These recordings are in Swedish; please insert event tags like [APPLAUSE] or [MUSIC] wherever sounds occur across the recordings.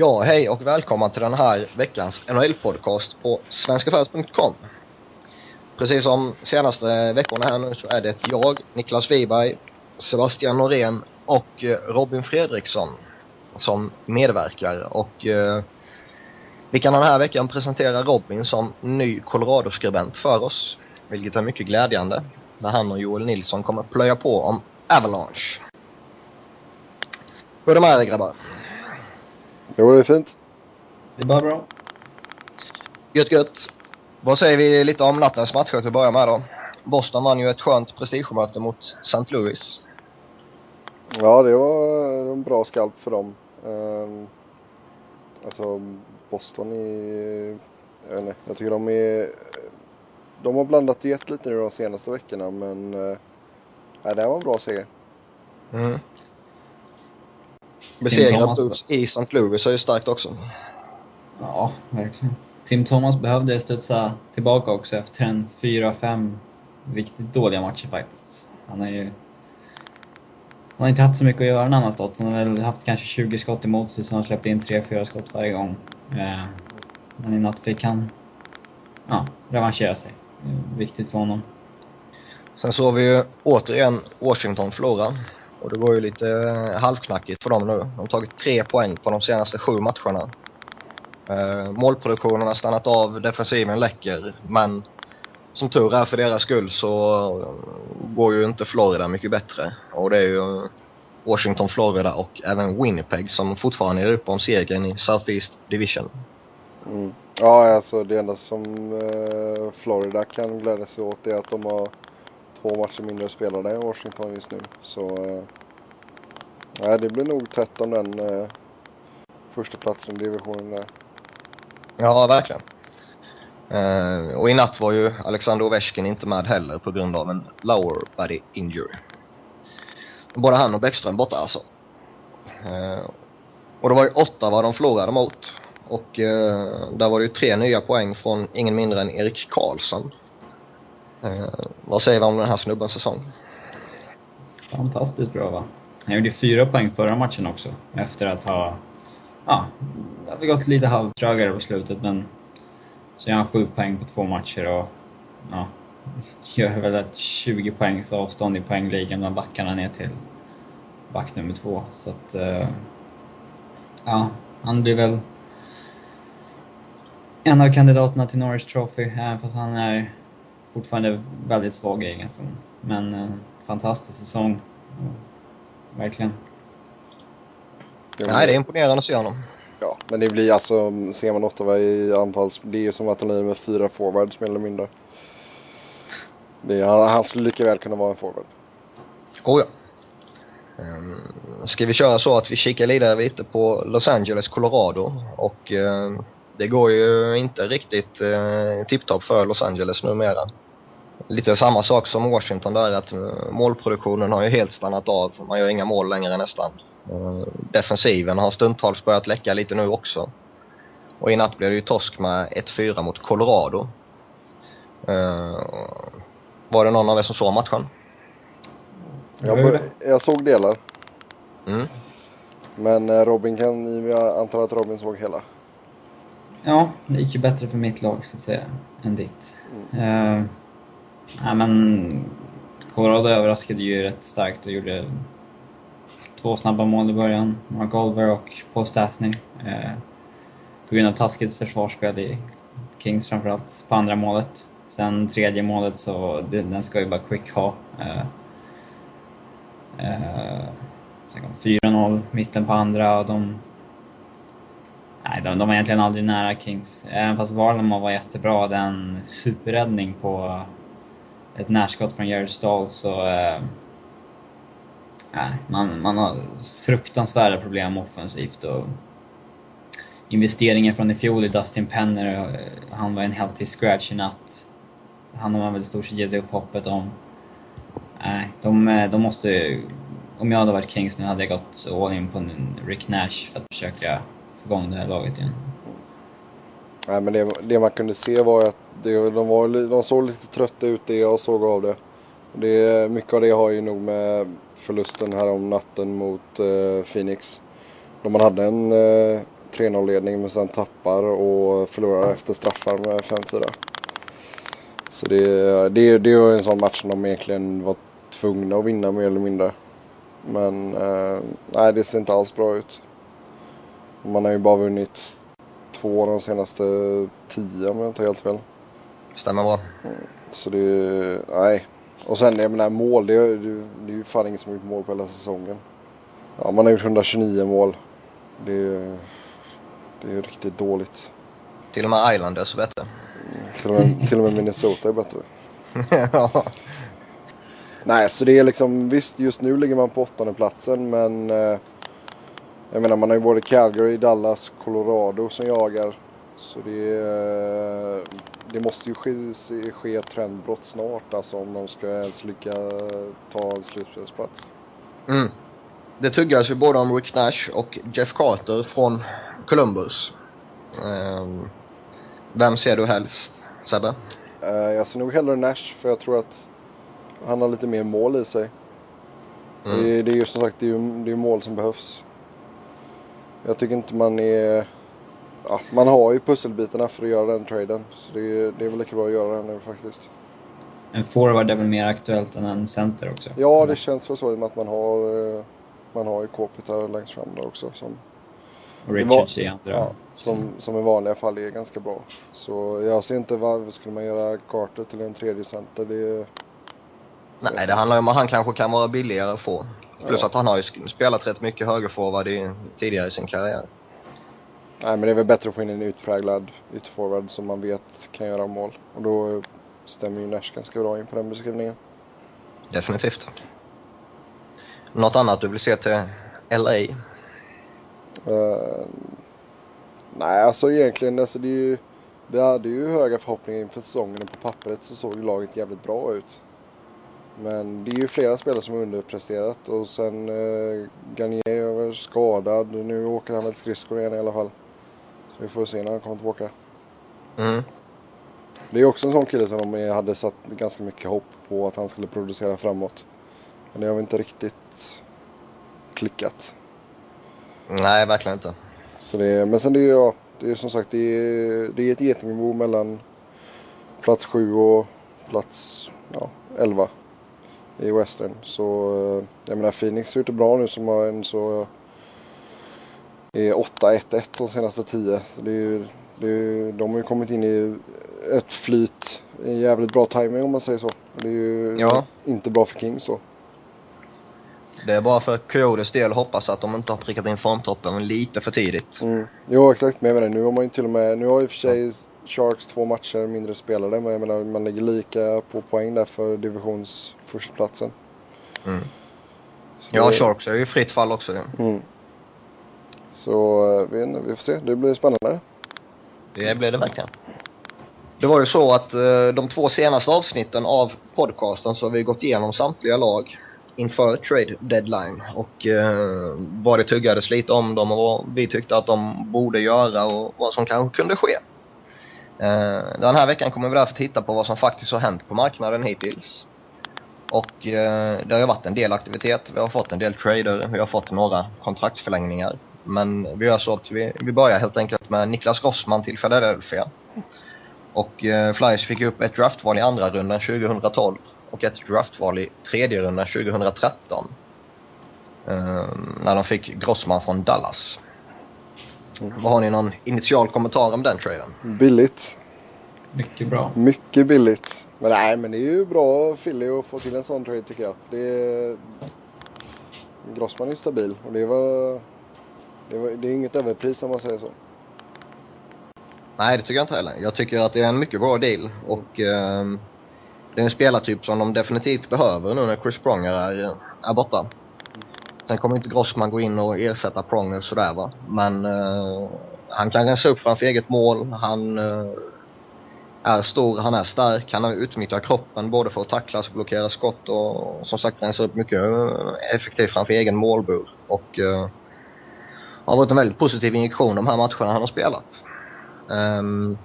Ja, hej och välkomna till den här veckans NHL-podcast på svenskafans.com. Precis som senaste veckorna här nu så är det jag, Niklas Wiberg, Sebastian Norén och eh, Robin Fredriksson som medverkar. Och eh, vi kan den här veckan presentera Robin som ny Colorado-skribent för oss, vilket är mycket glädjande. När han och Joel Nilsson kommer plöja på om Avalanche. Hur är det med er grabbar? Jo, det är fint. Det är bara bra. Gött gött. Vad säger vi lite om nattens matcher till att börja med då? Boston vann ju ett skönt prestigemöte mot St. Louis. Ja, det var en bra skalp för dem. Um, alltså, Boston är... Jag, vet inte, jag tycker de är... De har blandat och gett lite nu de senaste veckorna, men... Uh, det här var en bra seger. Mm. Besegra Blues i St. Louis är ju starkt också. Ja, verkligen. Tim Thomas behövde studsa tillbaka också efter en 4-5 riktigt dåliga matcher faktiskt. Han har ju... Han har inte haft så mycket att göra när han har stått. Han har väl haft kanske 20 skott emot sig, så han har släppt in 3-4 skott varje gång. Eh, men i natt fick han ja, revanschera sig. Viktigt för honom. Sen såg vi ju återigen Washington förlora. Och det går ju lite eh, halvknackigt för dem nu. De har tagit tre poäng på de senaste sju matcherna. Eh, målproduktionen har stannat av, defensiven läcker, men som tur är för deras skull så eh, går ju inte Florida mycket bättre. Och det är ju eh, Washington, Florida och även Winnipeg som fortfarande är uppe om segern i Southeast Division. Mm. Ja, alltså det enda som Florida kan glädja sig åt är att de har två matcher mindre spelade än Washington just nu. Så eh, det blir nog tätt om den eh, första platsen i divisionen där. Ja, verkligen. Uh, och i natt var ju Alexander Ovechkin inte med heller på grund av en lower body injury. Både han och Bäckström borta alltså. Uh, och det var ju åtta vad de förlorade mot. Och uh, där var det ju tre nya poäng från ingen mindre än Erik Karlsson. Eh, vad säger vi om den här snubbens säsong? Fantastiskt bra va? Han gjorde fyra poäng förra matchen också efter att ha ja, det har gått lite halvtrögare på slutet men så gör han sju poäng på två matcher och ja, [LAUGHS] gör väl ett 20 poängs avstånd i poängligan bland backarna ner till back nummer två. Så att, uh, ja, han blir väl en av kandidaterna till Norris Trophy, även fast han är fortfarande väldigt svag i egen zon. Men uh, fantastisk säsong. Verkligen. Nej, det är imponerande att se honom. Ja, men det blir alltså, ser man Ottawa i anfalls, det är som att han är med fyra forwards mer eller mindre. Det är, han, han skulle lika väl kunna vara en forward. Oh ja. Um, ska vi köra så att vi kikar lite, lite på Los Angeles, Colorado och uh, det går ju inte riktigt uh, tipptopp för Los Angeles numera. Lite samma sak som Washington där att uh, målproduktionen har ju helt stannat av. Man gör inga mål längre nästan. Eh, defensiven har stundtals börjat läcka lite nu också. Och i natt blev det ju torsk med 1-4 mot Colorado. Uh, var det någon av er som såg matchen? Jag, jag såg delar. Mm. Men eh, Robin kan, jag antar att Robin såg hela. Ja, det gick ju bättre för mitt lag så att säga, än ditt. Mm. Uh, ja, men Colorado överraskade ju rätt starkt och gjorde två snabba mål i början. Mark Oliver och Paul Stastny. Eh, på grund av taskigt försvarsspel i Kings framförallt, på andra målet. Sen tredje målet så, den ska ju bara Quick ha. Eh, eh, 4-0 mitten på andra och de... Nej, de, de var egentligen aldrig nära Kings. Även fast Varlamov var jättebra, den superräddning på ett närskott från Jared Stahl så... Eh, man, man har fruktansvärda problem offensivt och investeringen från i fjol i Dustin Penner, eh, han var en healthy scratch i natt. Han har man väl stort sett gett upp hoppet om. Nej, de, eh, de måste... Om jag hade varit Kings nu hade jag gått all in på Rick Nash för att försöka få igång det här laget igen. Nej, men det, det man kunde se var att det, de, var, de såg lite trötta ut det jag såg av det. det. Mycket av det har ju nog med förlusten här om natten mot eh, Phoenix. Då man hade en eh, 3-0 ledning men sen tappar och förlorar efter straffar med 5-4. Så det, det, det var en sån match som de egentligen var tvungna att vinna mer eller mindre. Men eh, nej, det ser inte alls bra ut. Man har ju bara vunnit två av de senaste tio om jag inte helt fel. Stämmer bra. Så det, nej. Och sen jag menar mål, det, är- det, är ju fan ingen som har gjort mål på hela säsongen. Ja, man har gjort 129 mål. Det, är- det är riktigt dåligt. Till och med Islanders är bättre. Till och med, till och med Minnesota är bättre. [LAUGHS] ja. Nej, så det är liksom visst just nu ligger man på åttonde platsen men eh, jag menar man har ju både Calgary, Dallas, Colorado som jagar. Så det, det måste ju ske, ske ett trendbrott snart alltså om de ska ens lycka ta en slutspelsplats. Mm. Det tuggas ju både om Rick Nash och Jeff Carter från Columbus. Ehm, vem ser du helst, Sebbe? Eh, jag ser nog hellre Nash för jag tror att han har lite mer mål i sig. Mm. Det, är ju som sagt det är det är mål som behövs. Jag tycker inte man är... Ja, man har ju pusselbitarna för att göra den traden. Så det, är- det är väl lika bra att göra den nu faktiskt. En forward är väl mer aktuellt än en center också? Ja, det känns väl så i och med att man har, eh, man har ju Kopitar längst fram där också. Som, Och Richards i andra. ja, som, som i vanliga fall är ganska bra. Så jag ser inte varför skulle man göra Carter till en tredje center. Det, Nej, det handlar ju om att han kanske kan vara billigare att få. Plus Ja. att han har ju spelat rätt mycket högerforward i, tidigare i sin karriär. nej, men det är väl bättre att få in en utpräglad ytterforward som man vet kan göra mål. Och då stämmer ju Nash ganska bra in på den beskrivningen. Definitivt. Något annat du vill se till LA? Eh, nej, alltså egentligen, alltså det är ju, vi hade ju höga förhoppningar inför säsongen och på pappret så såg laget jävligt bra ut. Men det är ju flera spelare som har underpresterat och sen uh, Garnier är väl skadad. Nu åker han väl skridskor igen i alla fall. Så vi får se när han kommer tillbaka. Mm. Det är också en sån kille som de hade satt ganska mycket hopp på att han skulle producera framåt. Men det har väl inte riktigt klickat. Nej, verkligen inte. Så det, men sen det är ja, det är som sagt det är, det är ett getingbo mellan plats 7 och plats ja, 11 i Western. Så eh, jag menar Phoenix ser ut bra nu som har en så är 8-1-1 de senaste 10. Så det är, ju- det är, ju- de har ju kommit in i ett flyt, en jävligt bra timing om man säger så. Det är ju Ja. inte bra för Kings då. Det är bara för Coyotes del hoppas att de inte har prickat in formtoppen lite för tidigt. Mm. Jo exakt, men jag menar nu har man ju till och med, nu har ju i för sig Sharks två matcher mindre spelade men jag menar man ligger lika på poäng där för divisions förstaplatsen. Mm. Så Ja, det- Sharks är ju fritt fall också. Mm. Så eh, vi, vi får se, det blir spännande. Det blev det verkligen. Det var ju så att eh, de två senaste avsnitten av podcasten så har vi gått igenom samtliga lag inför trade deadline och eh, vad det tuggades lite om dem och vad vi tyckte att de borde göra och vad som kanske kunde ske. Eh, den här veckan kommer vi därför titta på vad som faktiskt har hänt på marknaden hittills. Och eh, det har ju varit en del aktivitet. Vi har fått en del trader, vi har fått några kontraktsförlängningar. Men vi gör så att vi, vi börjar helt enkelt med Niklas Grossman till Philadelphia. Och eh, Flyers fick upp ett draftval i andra rundan 2012 och ett draftval i tredje rundan 2013. Eh, när de fick Grossman från Dallas. Vad Har ni någon initial kommentar om den traden? Billigt, Mycket bra. mycket billigt. Men nej, men det är ju bra Philly att få till en sån trade tycker jag. Det är... Grossman är stabil och det var... Det, var, det är inget överpris om man säger så. Nej, det tycker jag inte heller. Jag tycker att det är en mycket bra deal och ehm, det är en spelartyp som de definitivt behöver nu när Chris Pronger är, är borta. Sen kommer inte Grossman gå in och ersätta Pronger sådär va. Men eh, han kan rensa upp framför eget mål. Han eh, är stor, han är stark, han har utnyttjat kroppen både för att tacklas och blockera skott och som sagt rensa upp mycket eh, effektivt framför egen målbur. Och eh, har varit en väldigt positiv injektion de här matcherna han har spelat. Um,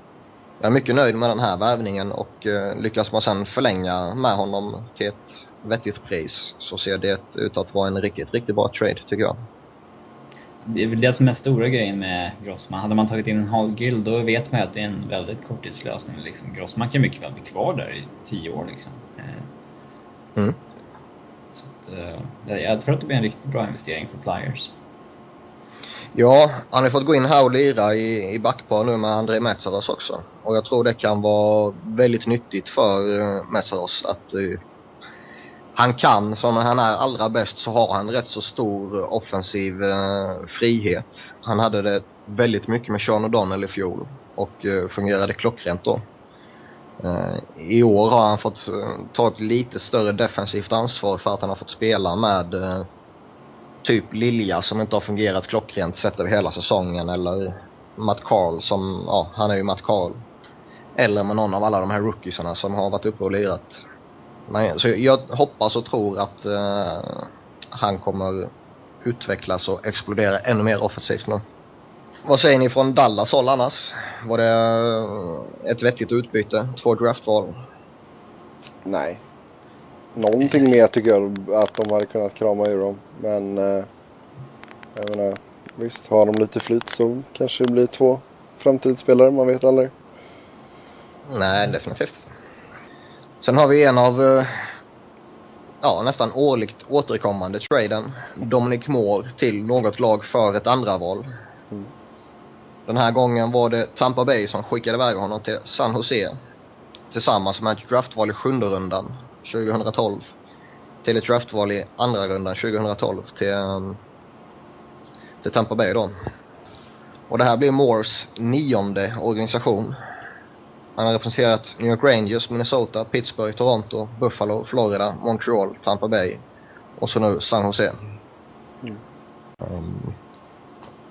jag är mycket nöjd med den här värvningen och uh, lyckas man sen förlänga med honom till ett vettigt pris så ser det ut att vara en riktigt, riktigt bra trade tycker jag. det är väl det som är stora grejen med Grossman. Hade man tagit in en Hall Gill då vet man ju att det är en väldigt korttidslösning. Liksom. Grossman kan mycket väl bli kvar där i tio år. Liksom. Eh, Mm. Så att, eh, jag tror att det blir en riktigt bra investering för Flyers. Ja, han har fått gå in här och lira i, i backpar nu med André Metsaros också. Och jag tror det kan vara väldigt nyttigt för uh, Metsaros att han kan, som han är allra bäst så har han rätt så stor eh, offensiv eh, frihet. Han hade det väldigt mycket med Sean O'Donnell i fjol och eh, fungerade klockrent då. Eh, I år har han fått eh, ta ett lite större defensivt ansvar för att han har fått spela med eh, typ Lilja som inte har fungerat klockrent sett över hela säsongen eller Matt Carl som, ja han är ju Matt Carl. Eller med någon av alla de här rookiesarna som har varit uppe och lirat. Men, så jag hoppas och tror att uh, han kommer utvecklas och explodera ännu mer offensivt nu. Vad säger ni från Dallas håll annars? Var det uh, ett vettigt utbyte? Två draftval? Nej. Någonting mer tycker jag att de hade kunnat krama ur dem. Men eh, jag menar, visst har de lite flyt så kanske det blir två framtidsspelare. Man vet aldrig. Nej, definitivt. Sen har vi en av eh, ja, nästan årligt återkommande traden. Dominic Moore till något lag för ett andra val. Mm. Den här gången var det Tampa Bay som skickade iväg honom till San Jose. Tillsammans med ett draftval i sjunde rundan 2012. Till ett draftval i andra rundan 2012 till, ehm, till Tampa Bay då. Och det här blir Moores nionde organisation. Han har representerat New York Rangers, Minnesota, Pittsburgh, Toronto, Buffalo, Florida, Montreal, Tampa Bay och så nu San Jose. Mm. Um,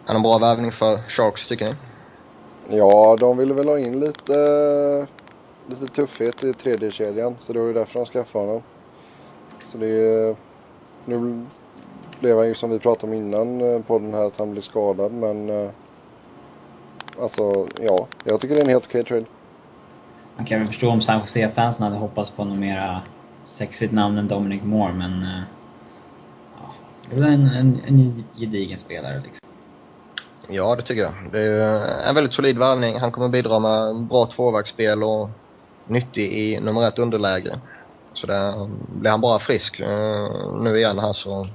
är en bra värvning för Sharks tycker ni? Ja, de ville väl ha in lite, lite tuffhet i tredje kedjan så det var ju därför de skaffade honom. Så det är, Nu blev han ju som vi pratade om innan på den här att han blev skadad men eh, alltså ja, jag tycker det är en helt okej trade. Man kan väl förstå om San Jose-fansen hade hoppats på något mera sexigt namn än Dominic Moore, men... Eh, ja, det är väl en, en, en gedigen spelare liksom. Ja, det tycker jag. Det är en väldigt solid värvning. Han kommer bidra med bra tvåvägsspel och nyttig i nummer ett underläge. Så där um, blir han bara frisk eh, nu igen här så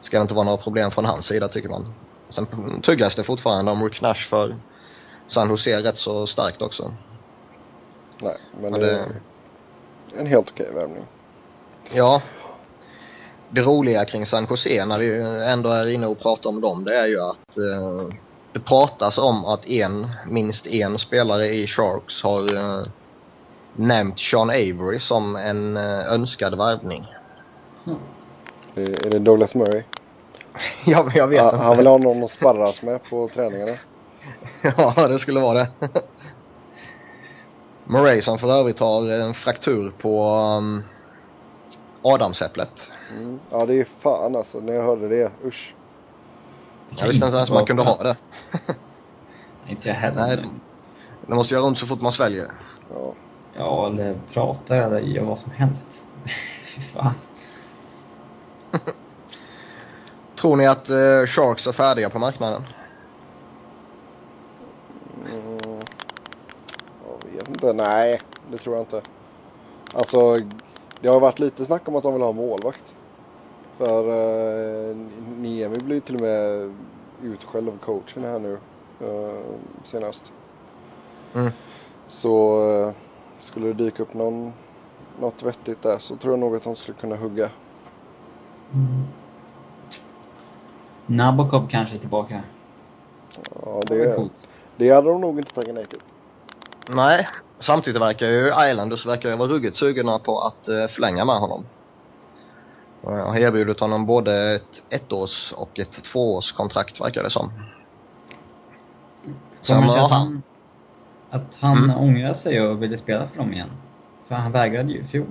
ska det inte vara några problem från hans sida tycker man. Sen tuggas det fortfarande om Rick Nash för San Jose rätt så starkt också. Nej, men det är en helt okej värvning. Ja. Det roliga kring San Jose när vi ändå är inne och pratar om dem det är ju att eh, det pratas om att en, minst en spelare i Sharks har eh, nämnt Sean Avery som en eh, önskad värvning. Mm. Är det Douglas Murray? [LAUGHS] ja, jag vet inte. Han vill ha någon att sparras med på träningarna. [LAUGHS] ja, det skulle vara det. Murray som för övrigt har en fraktur på um, adamsäpplet. Mm. Ja, det är fan alltså. När jag hörde det. Usch. Jag visste inte ens man kunde ha det. [LAUGHS] inte jag heller. Nej, det måste göra ont så fort man sväljer. Ja, ja eller pratar eller gör vad som helst. [LAUGHS] Fy fan. [LAUGHS] Tror ni att uh, Sharks är färdiga på marknaden? Mm. Inte. Nej, det tror jag inte. Alltså, det har varit lite snack om att de vill ha målvakt. För eh, Niemi blir till och med utskälld av coachen här nu eh, senast. Mm. Så eh, skulle det dyka upp någon, något vettigt där så tror jag nog att de skulle kunna hugga. Mm. Nabokov kanske är tillbaka. Ja, det, det hade de nog inte tagit nej till. Nej, samtidigt verkar ju Islanders verkar vara ruggigt sugna på att uh, förlänga med honom. Har erbjudit honom både ett ettårs och ett tvåårskontrakt verkar det som. Kommer det sig att han, att han mm. ångrar sig och ville spela för dem igen? För han vägrade ju i fjol.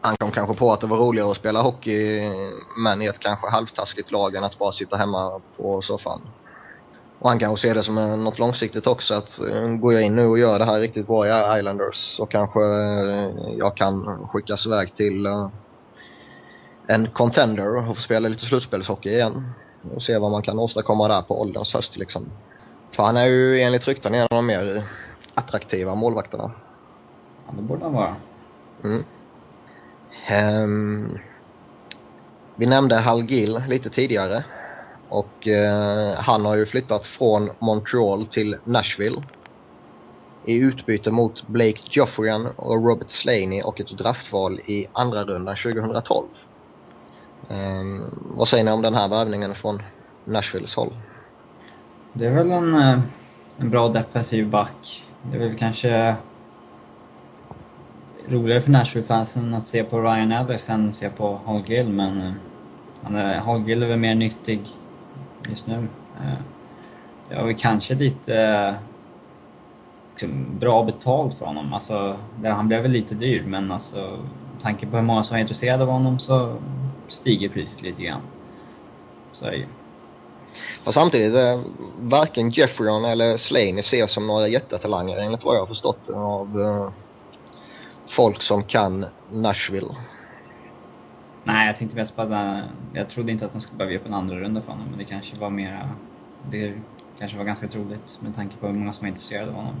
Han kom kanske på att det var roligare att spela hockey men i ett kanske halvtaskigt lag än att bara sitta hemma på soffan. Och han kanske ser det som något långsiktigt också att går jag in nu och gör det här riktigt bra i Islanders så kanske jag kan skickas iväg till en contender och få spela lite slutspelshockey igen. och se vad man kan åstadkomma där på ålderns höst liksom. För han är ju enligt rykten en av de mer attraktiva målvakterna. Ja, det borde han vara. Mm. Um, vi nämnde Hal Gill lite tidigare. Och eh, han har ju flyttat från Montreal till Nashville. I utbyte mot Blake Joffrian och Robert Slaney och ett draftval i andra rundan 2012. Eh, vad säger ni om den här värvningen från Nashvilles håll? Det är väl en, eh, en bra defensiv back. Det är väl kanske roligare för Nashville-fansen att se på Ryan Ellis än att se på Hall Gill, men eh, han är, Hall Gill är väl mer nyttig just nu. Eh, det var väl kanske lite eh, liksom, bra betalt för honom. Alltså, han blev väl lite dyr, men alltså, med tanke på hur många som är intresserade av honom så stiger priset lite grann. Så är det ju. Och samtidigt, eh, varken Jeffreyon eller Slaney ses som några jättetalanger enligt vad jag har förstått av folk som kan Nashville. Nej, jag tänkte mest på att jag trodde inte att de skulle behöva ge upp en andra runda för honom, men det kanske var mera... Det kanske var ganska troligt med tanke på hur många som var intresserade av honom.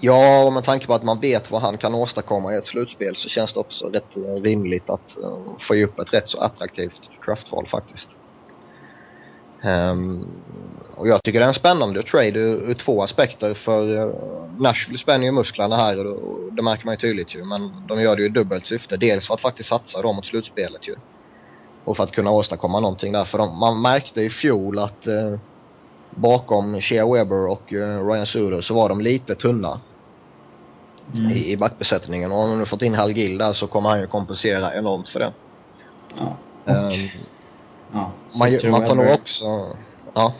Ja, och med tanke på att man vet vad han kan åstadkomma i ett slutspel så känns det också rätt eh, rimligt att uh, få upp ett rätt så attraktivt draftval faktiskt. Um, och jag tycker det är en spännande trade ur, ur två aspekter för uh, Nashville spänner ju musklerna här och, och det märker man ju tydligt ju men de gör det ju dubbelt syfte. Dels för att faktiskt satsa då mot slutspelet ju. Och för att kunna åstadkomma någonting där för de, man märkte i fjol att uh, bakom Shea Weber och uh, Ryan Suder så var de lite tunna. Mm. I, i backbesättningen och om de nu fått in Hal Gill där så kommer han ju kompensera enormt för det. Ja. Um, Ja, man, man tar nog också... Ja.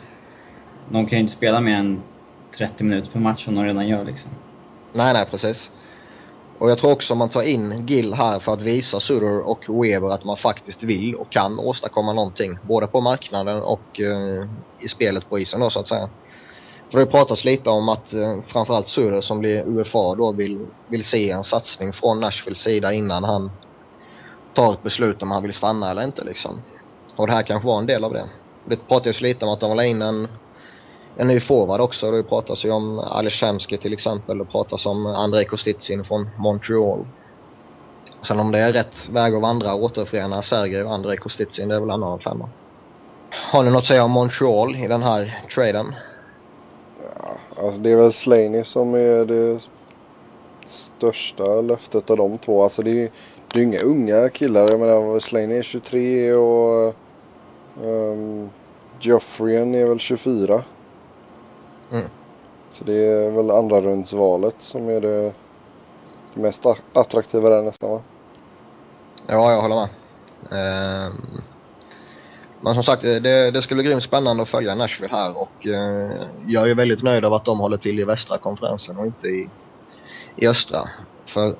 De kan ju inte spela mer än 30 minuter per match som de redan gör liksom. Nej, nej precis. Och jag tror också man tar in Gill här för att visa Sutter och Weber att man faktiskt vill och kan åstadkomma någonting. Både på marknaden och uh, i spelet på isen då så att säga. För det pratas lite om att uh, framförallt Sutter som blir UFA då vill, vill se en satsning från Nashvilles sida innan han tar ett beslut om han vill stanna eller inte liksom. Och det här kanske var en del av det. Det pratades lite om att de vill ha in en, en ny forward också. Det pratas ju om Alishemski till exempel. Det pratas om Andrei Kostitsin från Montreal. Sen om det är rätt väg att vandra och återförena Sergej och Andrei Kostitsin, det är väl en annan femma. Har ni något att säga om Montreal i den här traden? Ja, alltså det är väl Slaney som är det största löftet av de två. Alltså det är, det är inga unga killar. Jag menar Slaney är 23 och Um, Joffrian är väl 24. Mm. Så det är väl andra rundsvalet som är det, det mest attraktiva där nästan va? Ja, jag håller med. Um, men som sagt, det, det ska bli grymt spännande att följa Nashville här och uh, jag är väldigt nöjd av att de håller till i västra konferensen och inte i, i östra. För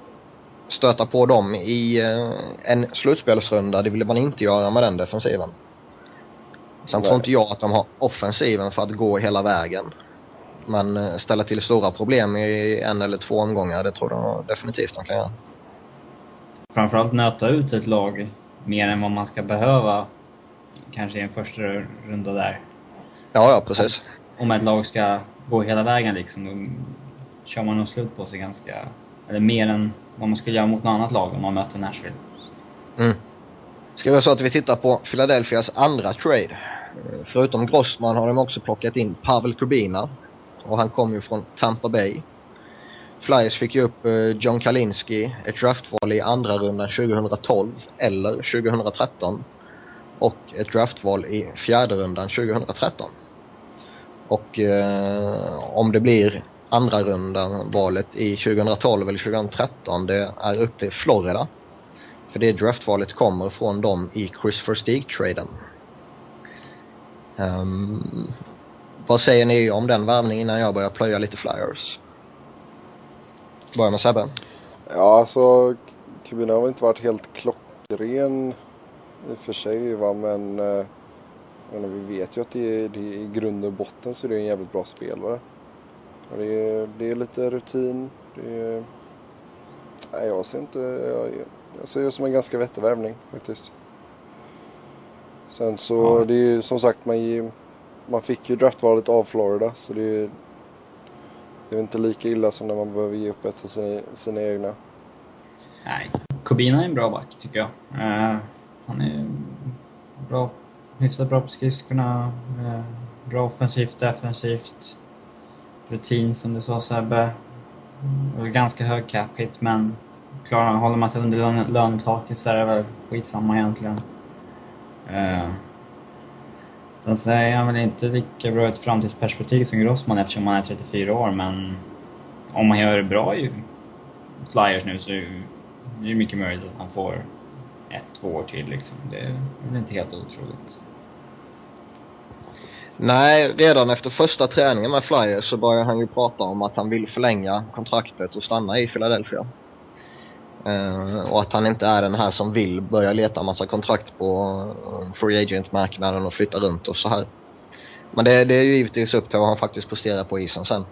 stöta på dem i uh, en slutspelsrunda, det vill man inte göra med den defensiven. Sen Nej. tror inte jag att de har offensiven för att gå hela vägen. Men eh, ställa till stora problem i en eller två omgångar, det tror jag definitivt de kan göra. Framförallt nöta ut ett lag mer än vad man ska behöva kanske i en första runda där. Ja, ja precis. Om, om ett lag ska gå hela vägen liksom, då kör man nog slut på sig ganska... Eller mer än vad man skulle göra mot något annat lag om man möter Nashville. Mm. Ska vi så att vi tittar på Philadelphias andra trade. Eh, förutom Grossman har de också plockat in Pavel Kubina. Och han kom ju från Tampa Bay. Flyers fick ju upp eh, John Kalinski, ett draftval i andra rundan 2012 eller 2013. Och ett draftval i fjärde rundan 2013. Och eh, om det blir andra rundan valet i 2012 eller 2013 det är upp till Florida. För det draftvalet kommer från dem i Chris Stig-traden. Um, vad säger ni om den värvningen innan jag börjar plöja lite flyers? Börja med Sebbe. Ja, alltså Kubina har inte varit helt klockren i och för sig va, men eh, vi vet ju att det, det i grund och botten så är det en jävligt bra spelare. Och det, är, det är lite rutin. Det är, nej, jag ser inte... Jag, jag ser det som en ganska vettig värvning faktiskt. Sen så ja. det är ju som sagt man, man fick ju draftvalet av Florida så det är, det är inte lika illa som när man behöver ge upp ett av sina, sina egna. Nej, Kobina är en bra back tycker jag. Uh, han är bra, hyfsat bra på skridskorna. Uh, bra offensivt, defensivt. Rutin som du sa Sebbe. Ganska hög cap hit men klarar, håller man sig under lönetaket så är det väl skitsamma egentligen. Eh, sen säger han väl inte lika bra ett framtidsperspektiv som Grossman eftersom han är 34 år men om man gör det bra i Flyers nu så är det ju mycket möjligt att han får ett, två år till liksom. Det är väl inte helt otroligt. Nej, redan efter första träningen med Flyers så började han ju prata om att han vill förlänga kontraktet och stanna i Philadelphia. Uh, och att han inte är den här som vill börja leta massa kontrakt på uh, free agent-marknaden och flytta runt och så här. Men det, det är ju givetvis upp till vad han faktiskt presterar på isen sen.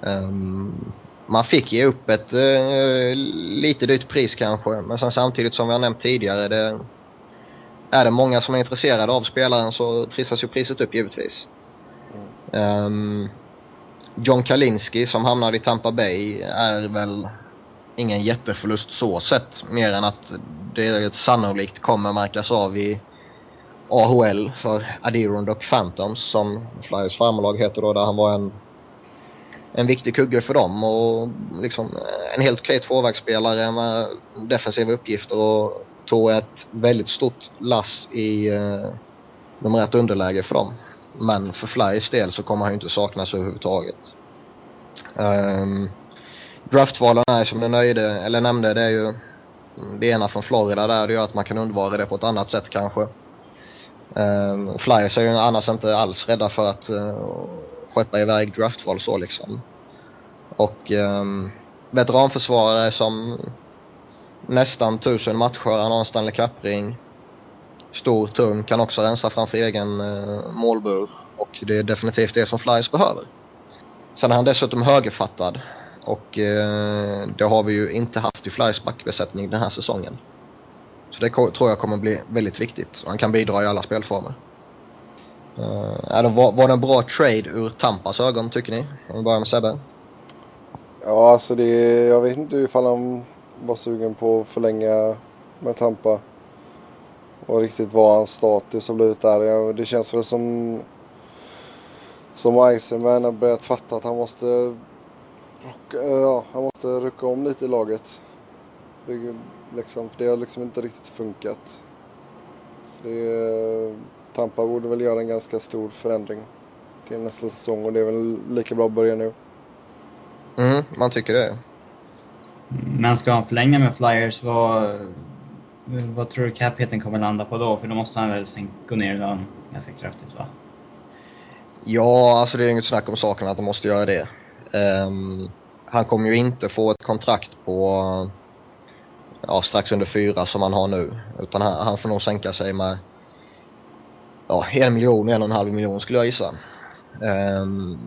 Um, man fick ge upp ett uh, lite dyrt pris kanske, men sen samtidigt som vi har nämnt tidigare, det, är det många som är intresserade av spelaren så trissas ju priset upp givetvis. Um, John Kalinski som hamnade i Tampa Bay är väl ingen jätteförlust så sett. Mer än att det sannolikt kommer märkas av i AHL för Adirondack Phantoms som Flyers farmarlag heter då, där han var en, en viktig kugge för dem och liksom en helt okej tvåvägsspelare med defensiva uppgifter och tog ett väldigt stort lass i eh, nummer ett underläge för dem. Men för Flyers del så kommer han ju inte saknas överhuvudtaget. Um, draftvalen är som du nöjde, eller nämnde, det är ju mm, det ena från Florida där, det gör att man kan undvara det på ett annat sätt kanske. Um, Flyers är ju annars inte alls rädda för att uh, skeppa iväg draftval så liksom. Och um, veteranförsvarare som nästan tusen matcher, han har en Stanley Cup-ring. Stor, tung, kan också rensa framför egen uh, målbur. Och det är definitivt det som Flyers behöver. Sen är han dessutom högerfattad. Och eh, det har vi ju inte haft i Flyers backbesättning den här säsongen. Så det tror jag kommer bli väldigt viktigt. Och han kan bidra i alla spelformer. Uh, det var, var det en bra trade ur Tampas ögon tycker ni? Om vi börjar med Sebbe. Ja, alltså det, jag vet inte ifall han var sugen på att förlänga med Tampa. Och riktigt vad hans status har blivit där. Ja, det känns väl som som Iceman har börjat fatta att han måste och, eh, ja, han måste rycka om lite i laget. Liksom, för det har liksom inte riktigt funkat. Så det, Tampa borde väl göra en ganska stor förändring till nästa säsong och det är väl lika bra att börja nu. Mm, man tycker det. Men ska han förlänga med Flyers, vad, vad tror du capheten kommer landa på då? För då måste han väl sen gå ner i lön ganska kraftigt va? Ja, alltså det är inget snack om saken att de måste göra det. Um, han kommer ju inte få ett kontrakt på ja, strax under fyra som han har nu. Utan han, han får nog sänka sig med ja, en miljon, en och en halv miljon skulle jag gissa. Um,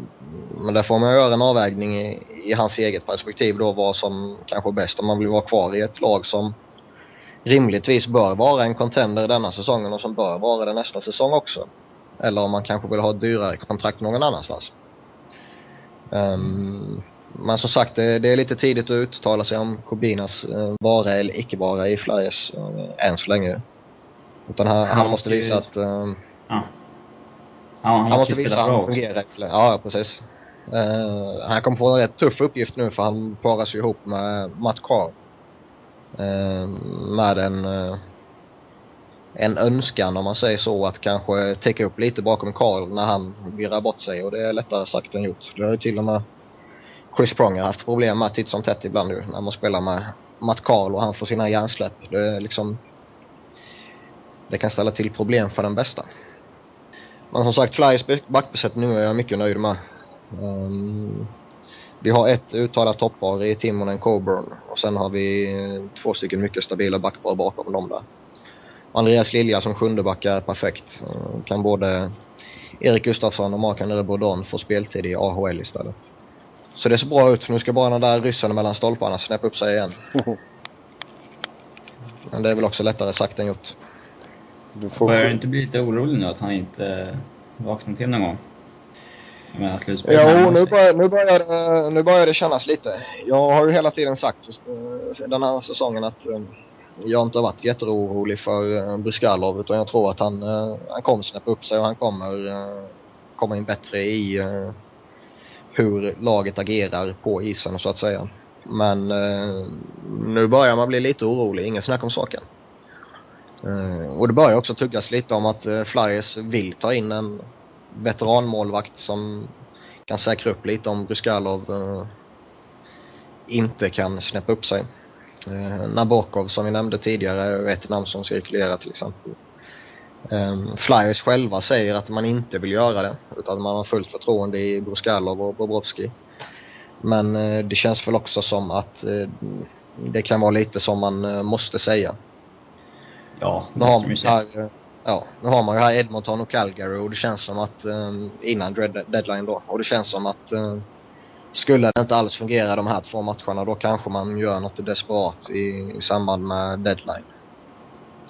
men där får man göra en avvägning i, i, hans eget perspektiv då vad som kanske är bäst om man vill vara kvar i ett lag som rimligtvis bör vara en contender denna säsongen och som bör vara det nästa säsong också. Eller om man kanske vill ha ett dyrare kontrakt någon annanstans. Um, men som sagt, det, det, är lite tidigt att uttala sig om Kobinas uh, vara eller icke vara i Flyers uh, än så länge. Utan han, han, han måste visa ju... att... Uh, ja. ja. han, måste, han måste visa att han fungerar. Ja, precis. Uh, han kommer få en rätt tuff uppgift nu för han paras ju ihop med Matt Carr. Uh, med en en önskan om man säger så att kanske täcka upp lite bakom Karl när han virrar bort sig och det är lättare sagt än gjort. Det har ju till och med Chris Pronger haft problem med titt som tätt ibland nu när man spelar med Matt Karl och han får sina hjärnsläpp. Det är liksom det kan ställa till problem för den bästa. Men som sagt, Flyers backbesättning nu är jag mycket nöjd med. Um, vi har ett uttalat toppar i Timonen Coburn och sen har vi eh, två stycken mycket stabila backpar bakom dem där. Andreas Lilja som sjundeback är perfekt. Kan både Erik Gustafsson och Mark-André Bourdon få speltid i AHL istället. Så det ser bra ut. Nu ska bara den där ryssen mellan stolparna snäppa upp sig igen. [LAUGHS] Men det är väl också lättare sagt än gjort. Du får... Börjar du inte bli lite orolig nu att han inte vaknar till någon gång? Jag menar slutspelet Jo, nu börjar, nu, börjar det, nu börjar det kännas lite. Jag har ju hela tiden sagt den här säsongen att eh, jag inte har varit jätteorolig för eh, Bryskalov utan jag tror att han, eh, han kommer snäppa upp sig och han kommer eh, komma in bättre i hur laget agerar på isen så att säga. Men nu börjar man bli lite orolig, inget snack om saken. Och det börjar också tuggas lite om att Flyers vill ta in en veteranmålvakt som kan säkra upp lite om Bryskalov inte kan snäppa upp sig. Eh, Nabokov som vi nämnde tidigare är ett namn som cirkulerar till exempel. Eh, Flyers själva säger att man inte vill göra det utan man har fullt förtroende i Bruskalov och Bobrovski. Men eh, det känns väl också som att eh, det kan vara lite som man måste säga. Ja, det måste man säga. Här, ja, nu har man ju här Edmonton och Calgary och det känns som att innan deadline då och det känns som att skulle det inte alls fungera de här två matcherna då kanske man gör något desperat i, i samband med deadline.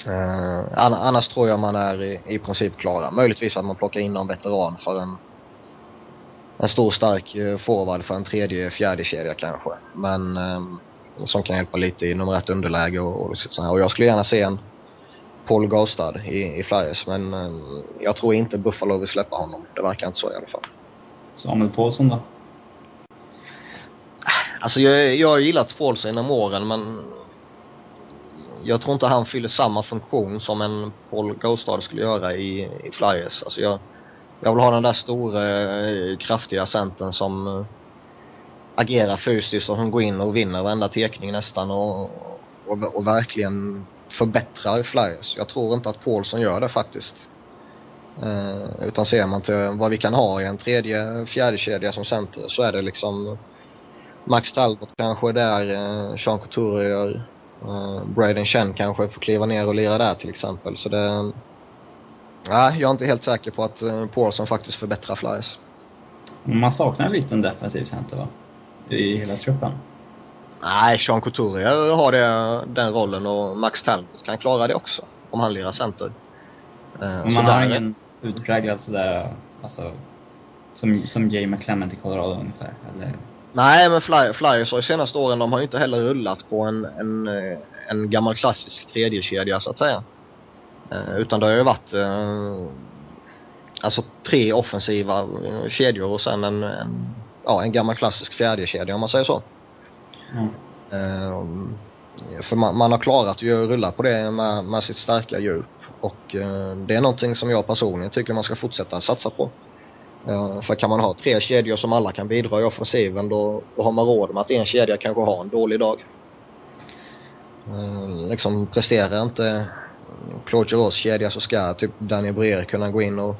Uh, annars tror jag man är i, i princip klara. Möjligtvis att man plockar in någon veteran för en, en stor stark eh, forward för en tredje, fjärde kedja kanske. Men um, som kan hjälpa lite i nummer ett underläge och, och, så här. och jag skulle gärna se en Paul Gaustad i, i Flyers men um, jag tror inte Buffalo vill släppa honom. Det verkar inte så i alla fall. Samuel Paulsson då? Alltså jag, jag har gillat Paulsen genom åren men jag tror inte han fyller samma funktion som en Paul Gostad skulle göra i, i Flyers. Alltså jag, jag vill ha den där stora, eh, kraftiga centern som eh, agerar fysiskt och som går in och vinner varenda tekning nästan och, och, och, verkligen förbättrar Flyers. Jag tror inte att Paulsson gör det faktiskt. Eh, utan ser man till vad vi kan ha i en tredje, fjärde kedja som center så är det liksom Max Talbot kanske där, eh, Sean Couturier, eh, Braden Chen kanske får kliva ner och lira där till exempel. Så det... Nej, jag är inte helt säker på att eh, Paulson faktiskt förbättrar Flyers. Man saknar en defensiv center va? I hela truppen. Nej, Sean Couturier har det, den rollen och Max Talbot kan klara det också. Om han lirar center. Men man har ingen utpräglad sådär, alltså, som, som Jay McClement i Colorado ungefär? Eller? Nej, men fly, Flyers har ju senaste åren, de har ju inte heller rullat på en, en, eh, en gammal klassisk tredjekedja så att säga. Eh, utan det har ju varit eh, alltså tre offensiva kedjor och sen en, en, ja, en gammal klassisk fjärdekedja om man säger så. Mm. Eh, för man, man, har klarat att rulla på det med, med sitt starka djup och eh, det är någonting som jag personligen tycker man ska fortsätta satsa på. För kan man ha tre kedjor som alla kan bidra i offensiven då, då har man råd med att en kedja kanske har en dålig dag. Eh, liksom presterar inte Claude Giroux kedja så ska typ Daniel Breer kunna gå in och,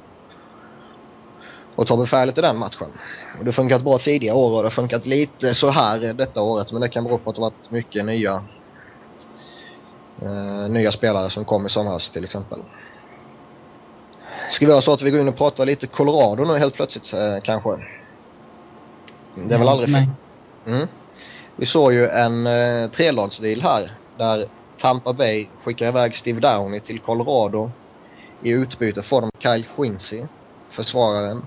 och ta befälet i den matchen. Och det har funkat bra tidigare år och det har funkat lite så här detta året men det kan bero på att det varit mycket nya eh, nya spelare som kom i somras till exempel. Ska vi göra så att vi går in och pratar lite Colorado nu helt plötsligt eh, kanske? Det är väl aldrig fel? Mm. Vi såg ju en eh, trelagsdeal här där Tampa Bay skickar iväg Steve Downey till Colorado i utbyte får de Kyle Quincy, försvararen.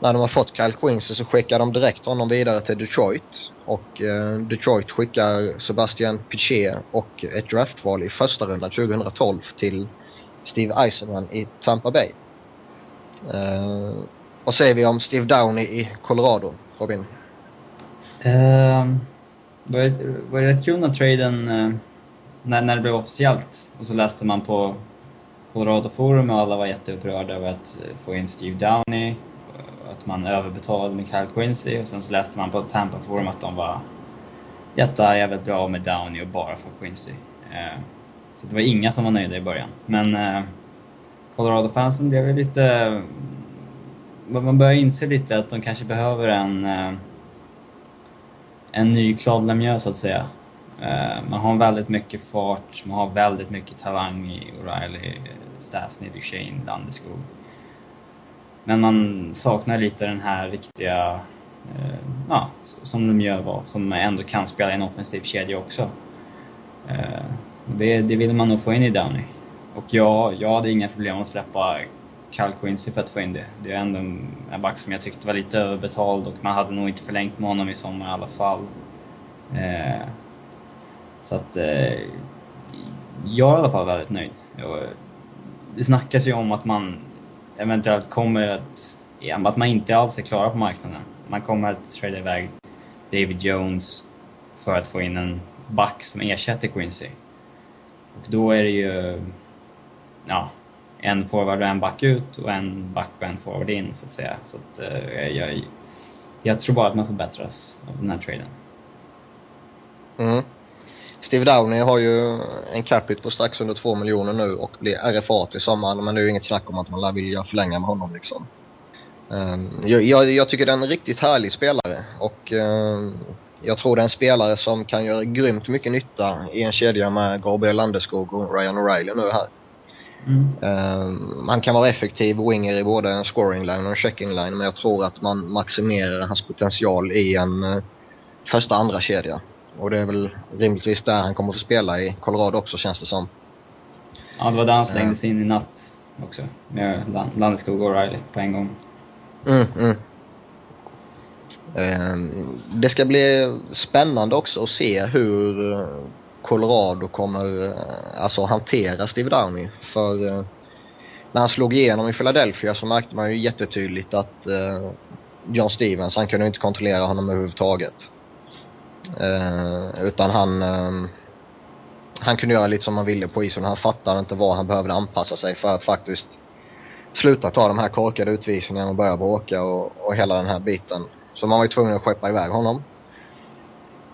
När de har fått Kyle Quincy så skickar de direkt honom vidare till Detroit och eh, Detroit skickar Sebastian Piché och ett draftval i första rundan 2012 till Steve Eisenman i Tampa Bay. Eh, uh, vad säger vi om Steve Downey i Colorado, Robin? Uh, var, det, var det rätt kul när traden, uh, eh, när, när det blev officiellt och så läste man på Colorado Forum och alla var jätteupprörda över att få in Steve Downey, att man överbetalade med Kyle Quincy och sen så läste man på Tampa Forum att de var jättearga över att bli av med Downey och bara få Quincy. Uh, så det var inga som var nöjda i början. Men eh, Colorado-fansen blev ju lite... Eh, man börjar inse lite att de kanske behöver en, eh, en ny Claude Lemieux så att säga. Eh, man har väldigt mycket fart, man har väldigt mycket talang i O'Reilly, Stasny, Duchene, Landeskog. Men man saknar lite den här riktiga, eh, ja, som Lemieux var, som ändå kan spela i en offensiv kedja också. Eh, det, det vill man nog få in i Downey. och jag, jag hade inga problem att släppa Cal Quincy för att få in det. Det är ändå en back som jag tyckte var lite överbetald och man hade nog inte förlängt med honom i sommar i alla fall. Eh, så att eh, jag är i alla fall väldigt nöjd. Jag, eh, det snackas ju om att man eventuellt kommer att, att man inte alls är klara på marknaden. Man kommer att trada iväg David Jones för att få in en back som ersätter Quincy. Och då är det ju ja, en forward och en back ut och en back och en forward in så att säga. Så att, uh, jag, jag tror bara att man förbättras av den här traden. Mm. Steve Downey har ju en capita på strax under 2 miljoner nu och blir RFA till sommaren men det är ju inget snack om att man lär vilja förlänga med honom liksom. Ehm, jag, jag, jag, tycker det är en riktigt härlig spelare och ehm, jag tror det är en spelare som kan göra grymt mycket nytta i en kedja med Gabriel Landeskog och Ryan O'Reilly nu här. Mm. Um, han kan vara effektiv winger i både en scoring line och en checking line men jag tror att man maximerar hans potential i en uh, första andra kedja. Och det är väl rimligtvis där han kommer få spela i Colorado också känns det som. Ja, det var där han slängdes uh. in i natt också. Med Landeskog och O'Reilly på en gång. Mm, mm. Ehm, det ska bli spännande också att se hur eh, Colorado kommer eh, alltså hantera Steve Downey. För eh, när han slog igenom i Philadelphia så märkte man ju jättetydligt att John Stevens, han kunde inte kontrollera honom överhuvudtaget. utan han, han kunde göra lite som han ville på isen. Han fattade inte vad han behövde anpassa sig för att faktiskt sluta ta de här korkade utvisningarna och börja bråka och, och hela den här biten. Så man var ju tvungen att skeppa iväg honom.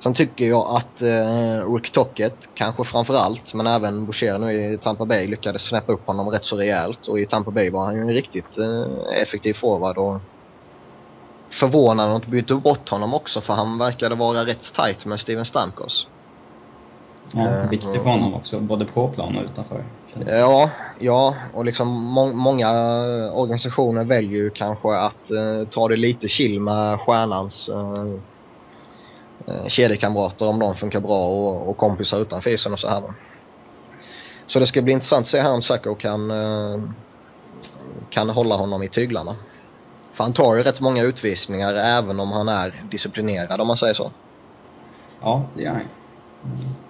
Sen tycker jag att eh, Rick Tocket, kanske framförallt, men även Boucher nu i Tampa Bay lyckades snäppa upp honom rätt så rejält. Och i Tampa Bay var han ju en riktigt eh, effektiv forward. Och förvånande att de bytte bort honom också för han verkade vara rätt tight med Steven Stamkos. Ja, eh, viktig för honom också, både på plan och utanför. Ja, ja och liksom må många organisationer väljer ju kanske att eh, ta det lite chill med stjärnans eh, eh, kedjekamrater om de funkar bra och, och kompisar utanför isen och så här. Så det ska bli intressant att se här om Sacco kan, eh, kan hålla honom i tyglarna. För han tar ju rätt många utvisningar även om han är disciplinerad om man säger så. Ja, det gör han det,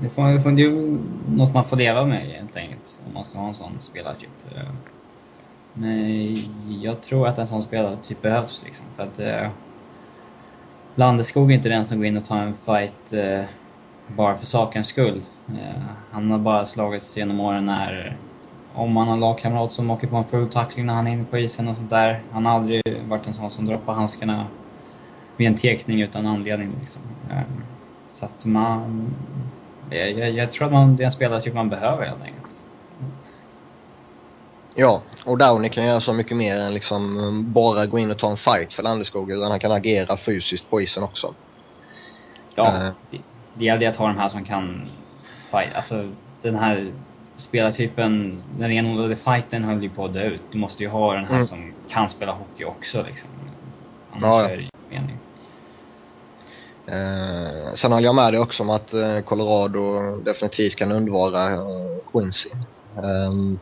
det, får, det, får, det är något man får leva med helt enkelt, om man ska ha en sån spelartyp. Eh. Men jag tror att en sån spelartyp behövs liksom, för att eh, Landeskog är inte den som går in och tar en fight eh, bara för sakens skull. Eh, han har bara slagits genom åren när om man har lagkamrat som åker på en full tackling när han är inne på isen och sånt där. Han har aldrig varit en sån som droppar handskarna vid en tekning utan anledning. Liksom. Eh, så att man... Jag, jag, jag tror att man, det är en spelartyp man behöver helt enkelt. Ja, och Downey kan göra så mycket mer än liksom bara gå in och ta en fight för Landeskog. Utan han kan agera fysiskt på isen också. Ja, uh. det, det gäller att ha de här som kan fight. Alltså den här spelartypen, den renodlade fighten höll ju på att dö ut. Du måste ju ha den här mm. som kan spela hockey också liksom. Annars ja, ja. är det ju mening. Eh, sen håller jag med dig också om att eh, Colorado definitivt kan undvara eh, Quincy. Eh,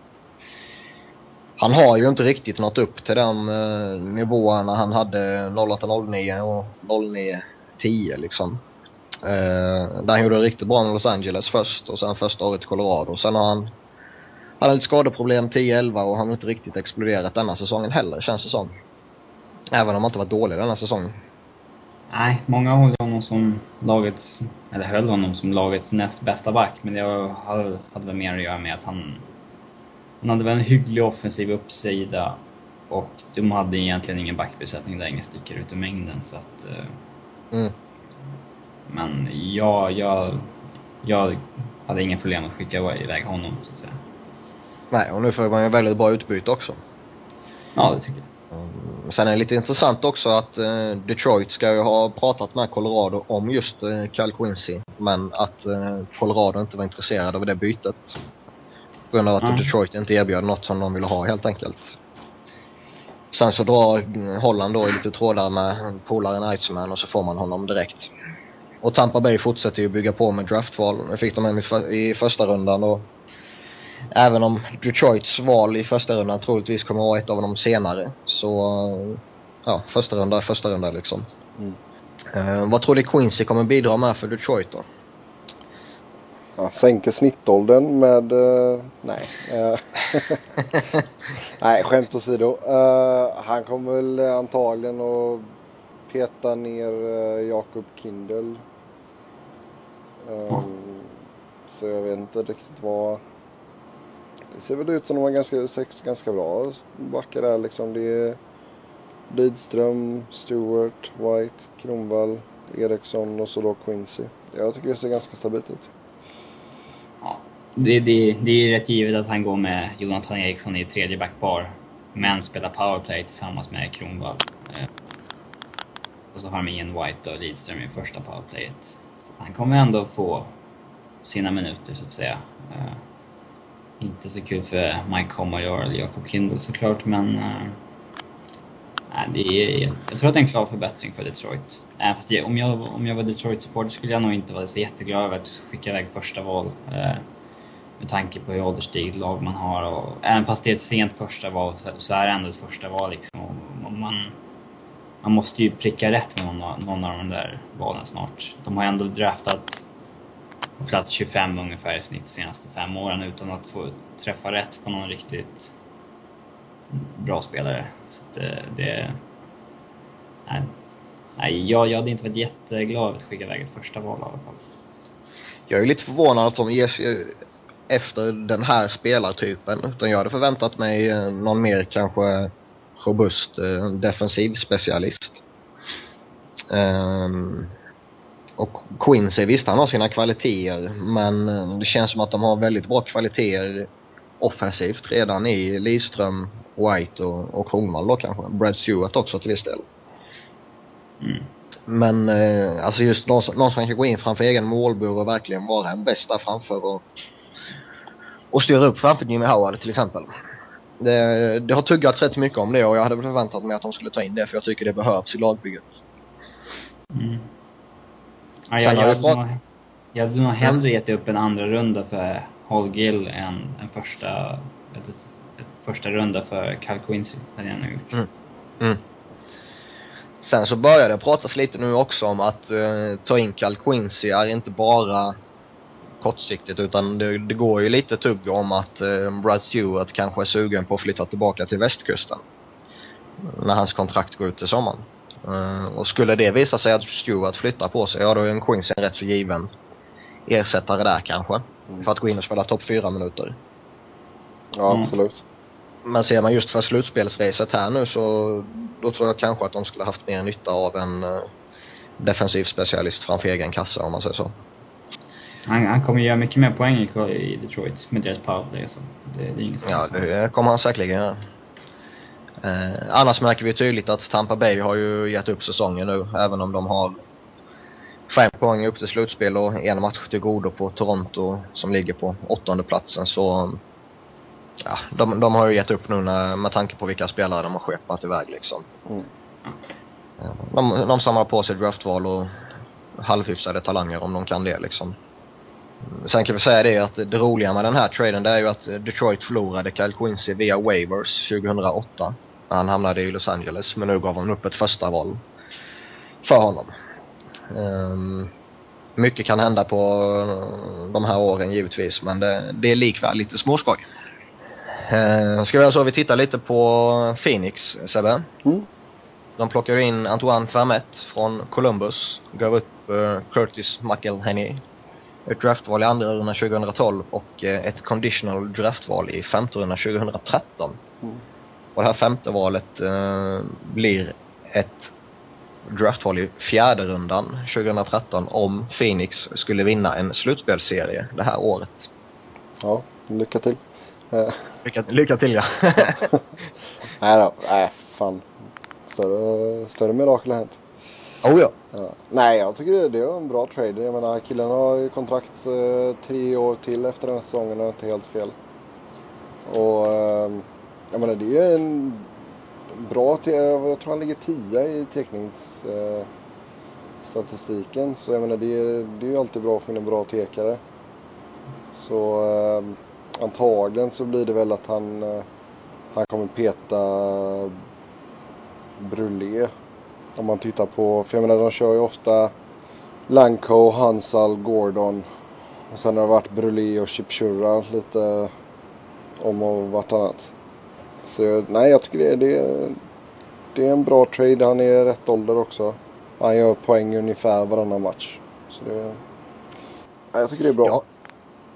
han har ju inte riktigt nått upp till de eh, nivåerna han hade 08-09 och 09-10 liksom. Eh, där han gjorde det riktigt bra med Los Angeles först och sen första året i Colorado. Sen har han hade lite skadeproblem 10-11 och han har inte riktigt exploderat denna säsongen heller känns det som. Även om han inte varit dålig denna säsongen. Nej, många håller honom som lagets, eller höll honom som lagets näst bästa back, men det hade, hade väl mer att göra med att han, han hade väl en hygglig offensiv uppsida och de hade egentligen ingen backbesättning där ingen sticker ut i mängden så att... Eh, mm. Men jag, jag, jag hade inga problem att skicka iväg honom så att säga. Nej, och nu får man ju väldigt bra utbyte också. Ja, det tycker jag. Sen är det lite intressant också att eh, Detroit ska ju ha pratat med Colorado om just eh, Cal Quincy. Men att eh, Colorado inte var intresserade av det bytet. På grund av att mm. Detroit inte erbjöd något som de ville ha helt enkelt. Sen så drar Holland då i lite trådar med polaren Eitzman och så får man honom direkt. Och Tampa Bay fortsätter ju bygga på med draftval. Nu fick de en i första rundan och även om Detroits val i första rundan troligtvis kommer att vara ett av de senare så ja, första runda är första runda liksom. Mm. Uh, vad tror du Quincy kommer bidra med för Detroit då? Ja, sänker snittåldern med... Uh, nej. Uh, [LAUGHS] nej, skämt åsido. Uh, han kommer väl antagligen att peta ner uh, Jakob Kindel. Um, så jag vet inte riktigt vad... Det ser väl ut som de har ganska, sex ganska bra backar där liksom. Det är Lidström, Stewart, White, Kronvall, Eriksson och så då Quincy. Jag tycker det ser ganska stabilt ut. Ja, det, det, det är rätt givet att han går med Jonathan Eriksson i tredje backpar. Men spelar powerplay tillsammans med Kronvall. Eh, och så har de Ian White och Lidström i första powerplayet. Så han kommer ändå få sina minuter så att säga. Eh, inte så kul för Mike Commayor eller Jacob Kindle såklart men Äh, det är, jag tror att det är en klar förbättring för Detroit. Även fast om, jag, om jag var Detroit-supporter skulle jag nog inte vara så jätteglad över att skicka iväg första val. Äh, med tanke på hur ålderstiget lag man har. Och, även fast det är ett sent första val så, så är det ändå ett första val. Liksom. Och man, man måste ju pricka rätt med någon, någon av de där valen snart. De har ändå draftat plats 25 ungefär i snitt de senaste fem åren utan att få träffa rätt på någon riktigt bra spelare. Så det, eh, det... Nej, nej jag, jag hade inte varit jätteglad att skicka iväg ett första val i alla fall. Jag är lite förvånad att de ger sig efter den här spelartypen. Utan jag hade förväntat mig eh, någon mer kanske robust eh, defensiv specialist. Um, och Quincy, visst han har sina kvaliteter men eh, det känns som att de har väldigt bra kvaliteter offensivt redan i Lidström, White och, och Kronwall då kanske. Brad Stewart också till viss del. Mm. Men eh, alltså just någon, någon som kan gå in framför egen målbur och verkligen vara en bästa framför och, och styra upp framför Jimmy Howard till exempel. Det, det har tuggats rätt mycket om det och jag hade förväntat mig att de skulle ta in det för jag tycker det behövs i lagbygget. Mm. Ja, jag, jag, hade nog, jag hade nog hellre gett upp en andra runda för Hall Gill än en första, ett, första runda för Cal Quincy. Hade jag nog gjort. Mm. Mm. Sen så börjar det pratas lite nu också om att uh, ta in Cal Quincy är inte bara kortsiktigt utan det, det går ju lite tugg om att uh, Brad Stewart kanske är sugen på att flytta tillbaka till västkusten. När hans kontrakt går ut i sommaren. Uh, och skulle det visa sig att Stewart flyttar på sig, ja då är en Quincy en rätt så given ersättare där kanske. Mm. För att gå in och spela topp 4 minuter. Ja, mm. absolut. Men ser man just för slutspelsracet här nu så då tror jag kanske att de skulle haft mer nytta av en uh, defensiv specialist framför egen kassa om man säger så. Han, han kommer göra mycket mer poäng i Detroit med deras powerplay så. Det, det är inget Ja, det kommer han säkerligen göra. Eh, annars märker vi tydligt att Tampa Bay har ju gett upp säsongen nu även om de har fem poäng upp till slutspel och en match till godo på Toronto som ligger på åttonde platsen så ja, de, de har ju gett upp nu när, med tanke på vilka spelare de har skeppat iväg liksom. Mm. De, de samlar på sig draftval och halvhyfsade talanger om de kan det liksom. Sen kan vi säga det att det roliga med den här traden det är ju att Detroit förlorade Kyle Quincy via waivers 2008 han hamnade i Los Angeles men nu gav han upp ett första val för honom. Um, mycket kan hända på de här åren givetvis men det, det är likväl lite småskoj. Uh, ska vi alltså vi titta lite på Phoenix Sebbe? Mm. De plockar in Antoine Fermet från Columbus, gav upp uh, Curtis McElhenney ett draftval i andra rundan 2012 och uh, ett conditional draftval i femte rundan 2013. Mm. Och det här femte valet eh, blir ett draftval i fjärde rundan 2013 om Phoenix skulle vinna en slutspelsserie det här året. Ja, lycka till. Eh. Lycka, lycka till ja. [LAUGHS] nej då, nej fan. Större, större mirakel har hänt. Oh ja. ja. Nej, jag tycker det, det är en bra trade. Jag menar, killen har ju kontrakt eh, tre år till efter den här säsongen och inte helt fel. Och eh, jag menar det är en bra, jag tror han ligger tia i teckningsstatistiken. Eh, så jag menar det är, det är ju alltid bra att få in en bra tekare. Så eh, antagligen så blir det väl att han, eh, han kommer peta Brulé. Om man tittar på, för jag menar de kör ju ofta Lanko, Hansal, Gordon. Och sen har det varit Brulé och Chipchurra lite om och vartannat. Så nej, jag tycker det, det, det är en bra trade. Han är rätt ålder också. Han gör poäng ungefär varannan match. Så det, nej, jag tycker det är bra. Ja.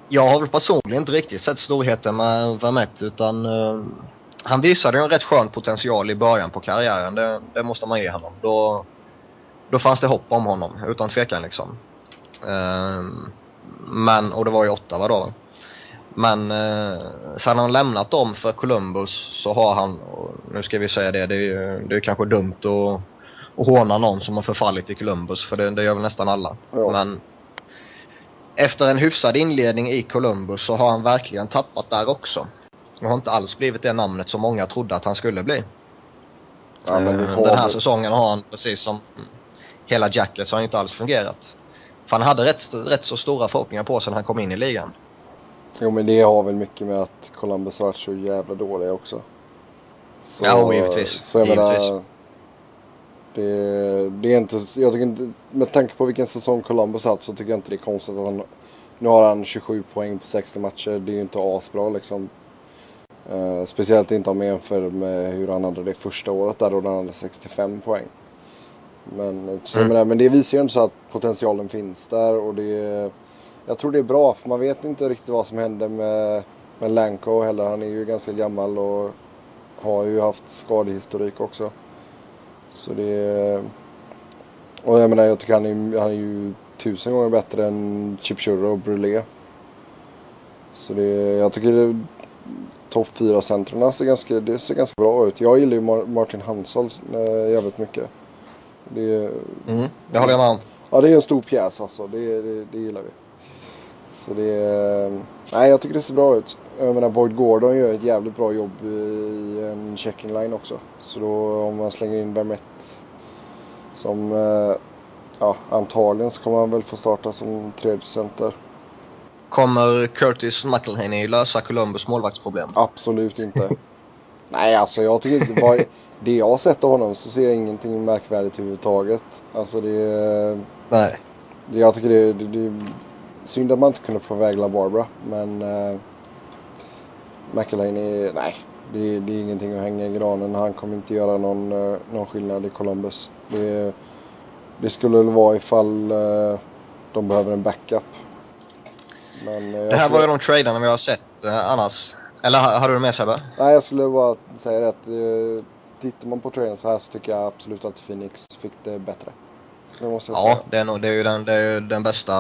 Jag har väl personligen inte riktigt sett storheten med Vermette utan uh, han visade ju en rätt skön potential i början på karriären. Det, det, måste man ge honom. Då, då fanns det hopp om honom utan tvekan liksom. Uh, men, och det var ju åtta vadå? Men eh, sen han lämnat dem för Columbus så har han, nu ska vi säga det, det är ju det är kanske dumt att, att håna någon som har förfallit i Columbus för det, det gör väl nästan alla. Ja. Men efter en hyfsad inledning i Columbus så har han verkligen tappat där också. Han har inte alls blivit det namnet som många trodde att han skulle bli. Ja, eh, Den här säsongen har han precis som hela Jacket så har inte alls fungerat. För han hade rätt, rätt så stora förhoppningar på sig när han kom in i ligan. Jo men det har väl mycket med att Columbus har varit så jävla dåliga också. Så, ja, givetvis. Så jag givetvis. menar, det, det, är inte, jag tycker inte, med tanke på vilken säsong Columbus haft så tycker jag inte det är konstigt att han, nu har han 27 poäng på 60 matcher. Det är ju inte asbra liksom. Uh, speciellt inte om man jämför med hur han hade det första året där då han hade 65 poäng. Men, mm. menar, men det visar ju ändå så att potentialen finns där och det jag tror det är bra för man vet inte riktigt vad som händer med, med Lanko heller. Han är ju ganska gammal och har ju haft skadehistorik också. Så det är... Och jag menar jag tycker han är, han är ju tusen gånger bättre än Chipchurro och Brulé. Så det är, jag tycker topp fyra centren ser ganska, det ser ganska bra ut. Jag gillar ju Martin Hansson äh, jävligt mycket. Det, mm, det håller jag med om. Ja det är en stor pjäs alltså. Det, det, det gillar vi. Så det. Nej, jag tycker det ser bra ut. Jag menar, Boyd Gordon gör ett jävligt bra jobb i en checking line också. Så då om man slänger in Vermette som... Eh, ja, antagligen så kommer han väl få starta som tredje center. Kommer Curtis McElhaney lösa Columbus målvaktsproblem? Absolut inte. [LAUGHS] Nej, alltså jag tycker inte... Vad, det jag har sett av honom så ser jag ingenting märkvärdigt överhuvudtaget. Alltså det... Nej. Det, jag tycker det, det, det Synd att man inte kunde få iväg Barbara. Men uh, McElhaney, nej. Det, det, är ingenting att hänga i granen. Han kommer inte göra någon, uh, någon skillnad i Columbus. Det, det skulle väl vara ifall uh, de behöver en backup. Men, uh, det här skulle... var ju de traderna vi har sett uh, annars. Eller hade du med Sebbe? Nej, jag skulle bara säga att uh, tittar man på traden så här så tycker jag absolut att Phoenix fick det bättre. Det måste jag ja, säga. Det är, nog, det är ju den, det är den bästa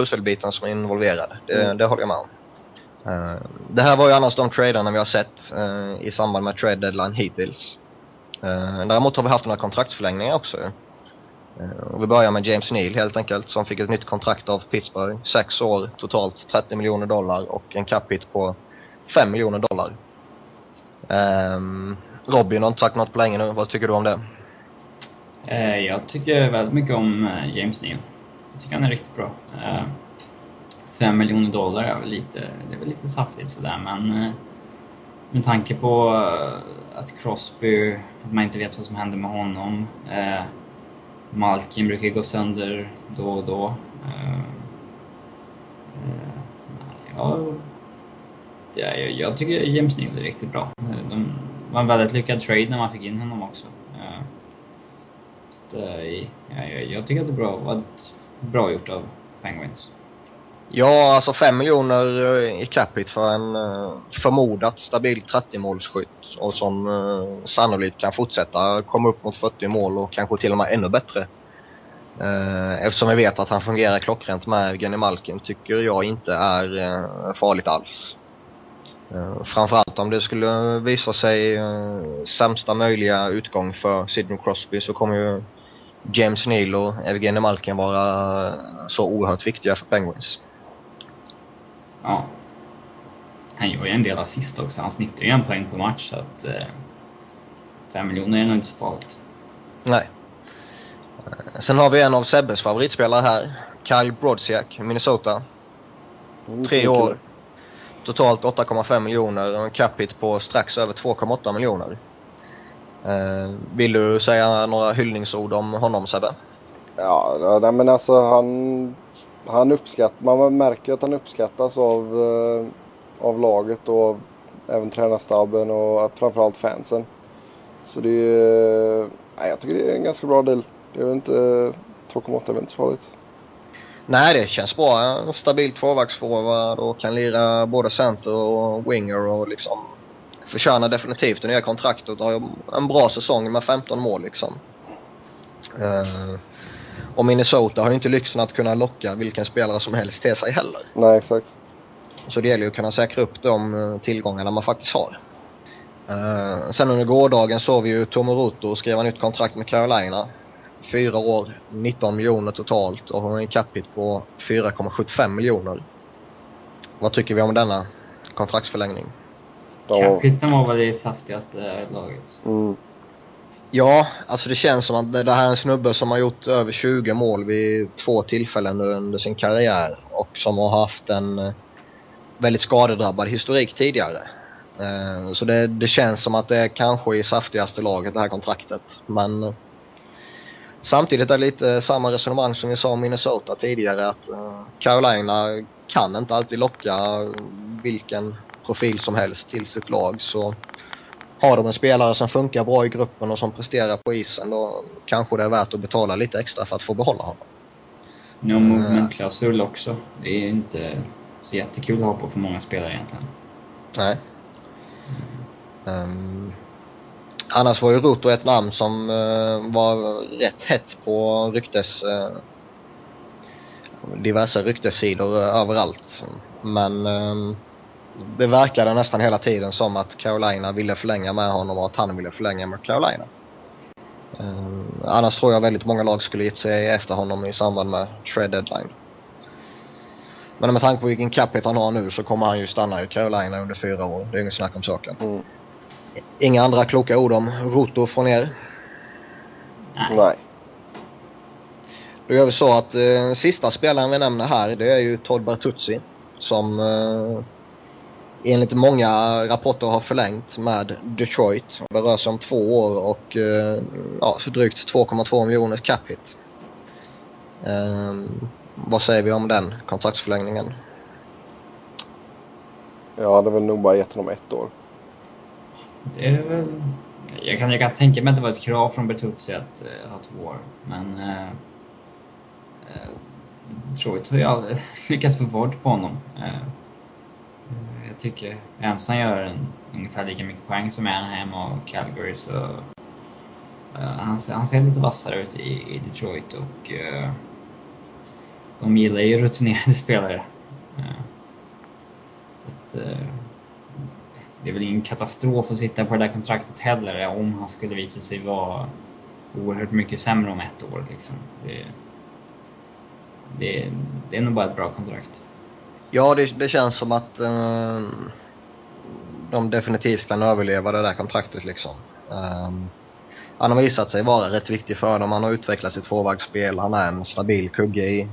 pusselbiten som är involverad. Det, mm. det håller jag med om. Uh, det här var ju annars de traderna vi har sett uh, i samband med trade deadline hittills. Uh, däremot har vi haft några kontraktsförlängningar också. Och vi börjar med James Neal helt enkelt som fick ett nytt kontrakt av Pittsburgh. Sex år, totalt 30 miljoner dollar och en cap hit på 5 miljoner dollar. Um, Robin har inte sagt något på länge nu. Vad tycker du om det? Jag tycker väldigt mycket om James Neal. Jag tycker han är riktigt bra. Eh, fem miljoner dollar är väl lite, det är väl lite saftigt sådär men eh, med tanke på eh, att Crosby, att man inte vet vad som händer med honom. Eh, Malkin brukar gå sönder då och då. Eh, ja, jag, jag tycker James Neal är riktigt bra. Det var en väldigt lyckad trade när man fick in honom också. Så, ja, jag, jag tycker att det är bra bra gjort av Penguins. Ja, alltså 5 miljoner eh, i capita för en eh, förmodat stabil 30-målsskytt och som eh, sannolikt kan fortsätta komma upp mot 40 mål och kanske till och med ännu bättre. Eftersom vi vet att han fungerar klockrent med Evgenij Malkin tycker jag inte är farligt alls. Framförallt om det skulle visa sig sämsta möjliga utgång för Sidney Crosby så kommer ju James Neal och Evgenij Malkin vara så oerhört viktiga för Penguins. Ja. Han gör ju en del assist också. Han snittar ju en poäng per match så att... Eh, fem miljoner är nog inte så farligt. Nej. Sen har vi en av Sebbes favoritspelare här. Kyle Brodziak, Minnesota. Mm, Tre år. totalt 8,5 miljoner och en cap hit på strax över 2,8 miljoner. Eh, vill du säga några hyllningsord om honom Sebbe? Ja, nej, men alltså han, han uppskattar, man märker att han uppskattas av, eh, av laget och även tränarstaben och framförallt fansen. Så det är, nej, jag tycker det är en ganska bra deal. Det är väl inte, 2,8 är väl inte så farligt. Nej, det känns bra. En stabil tvåvaktsforward och kan lira både center och winger och liksom förtjänar definitivt det nya kontraktet och har en bra säsong med 15 mål liksom. Uh, och Minnesota har ju inte lyxen att kunna locka vilken spelare som helst till sig heller. Nej, exakt. Så det gäller ju att kunna säkra upp de eh, tillgångarna man faktiskt har. Uh, sen under gårdagen såg vi ju Tomoruto skriva nytt kontrakt med Carolina. Fyra år, 19 miljoner totalt och har en capita på 4,75 miljoner. Vad tycker vi om denna kontraktsförlängning? Capiten var väl det saftigaste laget. Mm. Ja, alltså det känns som att det här är en snubbe som har gjort över 20 mål vid två tillfällen under sin karriär och som har haft en eh, väldigt skadedrabbad historik tidigare. Eh, så det, det känns som att det är kanske i saftigaste laget det här kontraktet. Men eh, samtidigt är det lite samma resonemang som vi sa om Minnesota tidigare att Carolina kan inte alltid locka vilken profil som helst till sitt lag. Så har de en spelare som funkar bra i gruppen och som presterar på isen då kanske det är värt att betala lite extra för att få behålla honom. Ja, movementklausul också. Det är inte så jättekul att ha på för många spelare egentligen. Nej. Um, annars var ju Ruto ett namn som uh, var rätt hett på ryktes... Uh, diverse ryktessidor uh, överallt. Men um, det verkade nästan hela tiden som att Carolina ville förlänga med honom och att han ville förlänga med Carolina. Uh, annars tror jag väldigt många lag skulle gett sig efter honom i samband med trade deadline. Men med tanke på vilken capita han har nu så kommer han ju stanna i Carolina under fyra år. Det är inget snack om saken. Mm. Inga andra kloka ord om Roto från er? Nej. Nej. Då gör vi så att eh, sista spelaren vi nämner här det är ju Todd Bertuzzi som eh, enligt många rapporter har förlängt med Detroit. Det rör sig om två år och eh, ja, för drygt 2,2 miljoner cap hit. Um, vad säger vi om den kontraktsförlängningen? Jag hade väl nog bara gett honom ett år. Det är väl... Jag kan, jag kan tänka mig att det var ett krav från Bertuzzi att uh, ha två år, men... Uh, uh, Detroit har ju aldrig [LAUGHS] lyckats få bort på honom. Uh, tycker Ensam gör en, ungefär lika mycket poäng som Anaheim och Calgary så uh, han, ser, han ser lite vassare ut i, i Detroit och uh, de gillar ju rutinerade [LAUGHS] spelare. Uh, så att, det är väl ingen katastrof att sitta på det där kontraktet heller om han skulle visa sig vara oerhört mycket sämre om ett år. Liksom. Det, det, det är nog bara ett bra kontrakt. Ja, det, det känns som att uh, de definitivt kan överleva det där kontraktet liksom. Um, han har visat sig vara rätt viktig för dem. Han har utvecklat sitt tvåvägsspel. Han är en stabil kugge i,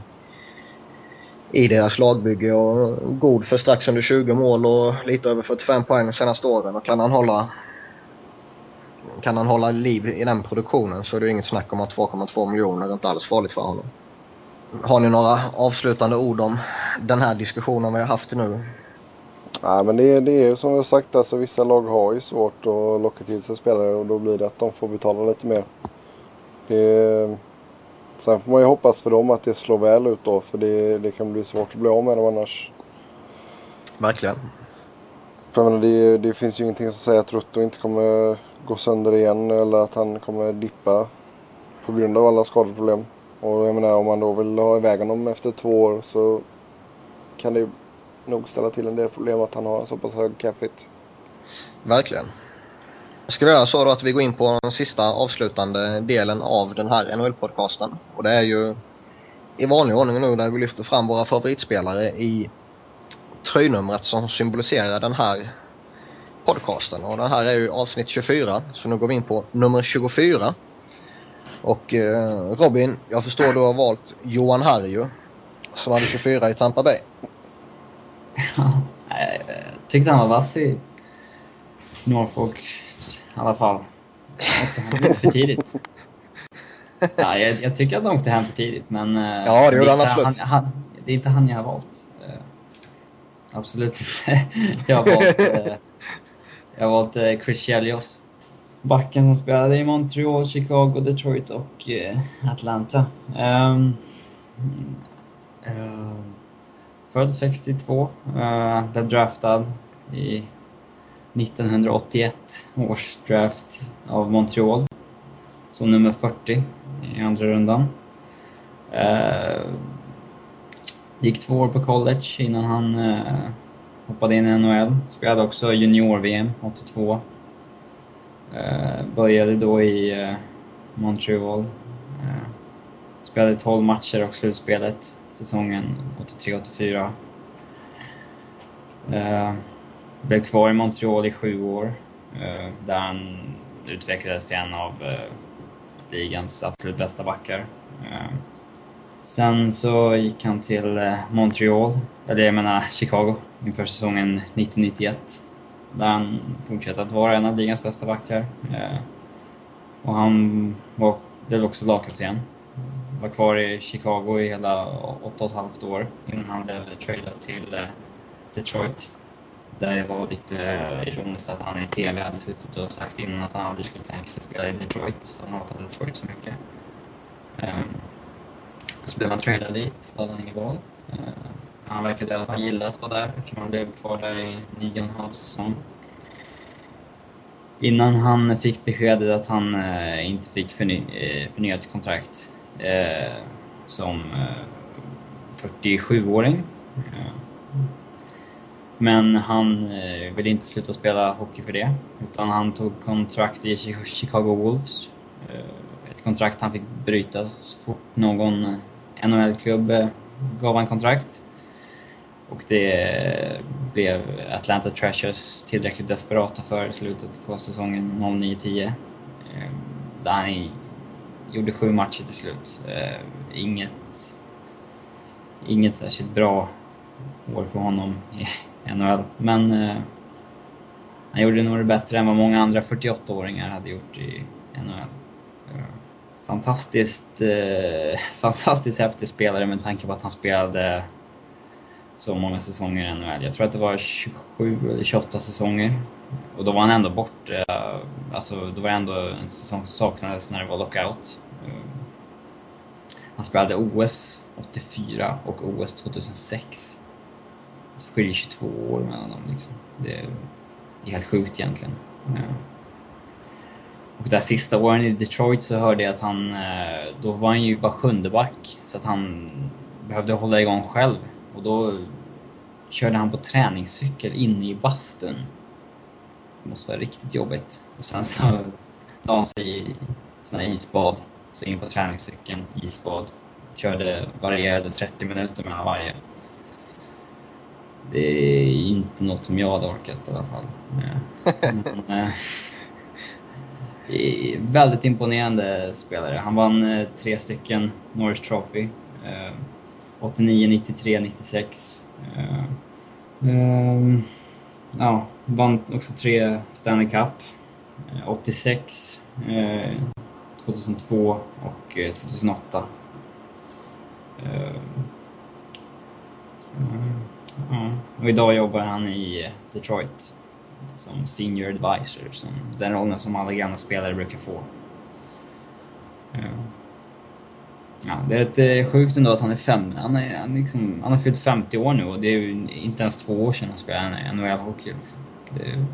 i deras lagbygge och god för strax under 20 mål och lite över 45 poäng de senaste åren. Och kan han hålla kan han hålla liv i den produktionen så är det inget snack om att 2,2 miljoner är inte alls farligt för honom. Har ni några avslutande ord om den här diskussionen vi har haft nu? Nej, men det, det är ju som jag sagt, alltså, vissa lag har ju svårt att locka till sig spelare och då blir det att de får betala lite mer. Det, sen får man ju hoppas för dem att det slår väl ut då, för det, det kan bli svårt att bli av med dem annars. Verkligen. För menar, det, det finns ju ingenting som säger att Rutto inte kommer gå sönder igen eller att han kommer dippa på grund av alla skadeproblem. Och jag menar om man då vill ha iväg honom efter två år så kan det nog ställa till en del problem att han har en så pass hög cap hit. Verkligen. Ska vi göra så då att vi går in på den sista avslutande delen av den här NHL-podcasten. Och det är ju i vanlig ordning nu där vi lyfter fram våra favoritspelare i tröjnumret som symboliserar den här podcasten. Och den här är ju avsnitt 24, så nu går vi in på nummer 24. Och eh, Robin, jag förstår du har valt Johan Harju som hade 24 i Tampa Bay. Ja, tyckte han var vass i Norfolk i alla fall. Han åkte hem lite för tidigt. Ja, jag, jag, tycker att han åkte hem för tidigt, men... Eh, ja, det gjorde han absolut. Han, han, det är inte han jag har valt. Uh, absolut inte. [LAUGHS] jag har valt, uh, jag har valt Chris Chelios. Backen som spelade i Montreal, Chicago, Detroit och Atlanta. Um, född 62, eh, blev draftad i 1981 års draft av Montreal som nummer 40 i andra rundan. Uh, gick två år på college innan han uh, hoppade in i NHL. Spelade också junior-VM 82. Uh, började då i uh, Montreal spelade 12 matcher och slutspelet säsongen 83-84. Eh, blev kvar i Montreal i sju år eh, där han utvecklades till en av eh, ligans absolut bästa backar. Sen så gick han till Montreal, eller jag menar [LAUGHS] Chicago, inför säsongen 1991. Där han fortsatte att vara en av ligans bästa backar. Och han var, blev också lagkapten. Var kvar i Chicago i hela åtta och ett halvt år innan han blev tradad till eh, Detroit. Där det var lite eh, ironiskt att han i TV hade suttit och sagt innan att han aldrig skulle tänka sig spela i Detroit, han hatade Detroit så mycket. Um, så blev han tradad dit, hade han inget val. Uh, han verkade i alla fall gilla att vara där eftersom han blev kvar där i nio och en halv säsong. Innan han fick beskedet att han eh, inte fick förny förnyat kontrakt eh, som eh, 47-åring. Eh, men han eh, ville inte sluta spela hockey för det. Utan han tog kontrakt i Chicago Wolves. Eh, ett kontrakt han fick bryta så fort någon eh, NHL-klubb eh, gav han kontrakt. Och det blev Atlanta Trashers tillräckligt desperata för i slutet på säsongen 09-10. Där han gjorde sju matcher till slut. Eh, inget, inget särskilt bra år för honom i [LAUGHS] NHL. Men eh, han gjorde nog det bättre än vad många andra 48-åringar hade gjort i NHL. Eh, fantastiskt, eh, [LAUGHS] fantastiskt häftig spelare med tanke på att han spelade så många säsonger i NHL. Jag tror att det var 27 eller 28 säsonger. Och då var han ändå bort. Eh, alltså, då var det ändå en säsong som saknades när det var lockout. Eh, han spelade OS 84 och OS 2006. Så skiljer 22 år mellan dem liksom. Det är, helt sjukt egentligen. Eh, och där sista åren i Detroit så hörde jag att han, då var han ju bara sjunde back. Så att han behövde hålla igång själv. Och då körde han på träningscykel inne i bastun. Måste vara riktigt jobbigt. Och sen så la han sig i såna isbad. Så in på träningscykeln, isbad. Körde, varierade 30 minuter mellan varje det är inte något som jag hade orkat i alla fall. [LAUGHS] Men, äh, väldigt imponerande spelare. Han vann äh, tre stycken Norris Trophy. Äh, 89, 93, 96 ja, vann också tre Stanley Cup. Eh, 86, 2002 eh, och eh, 2008. Mm. Och idag jobbar han i Detroit som senior advisor, som den rollen som alla gamla spelare brukar få. Ja, det är lite sjukt ändå att han är fem. Han, är, han, liksom, han har fyllt 50 år nu och det är ju inte ens två år sedan han spelade NHL-hockey. Liksom. Det är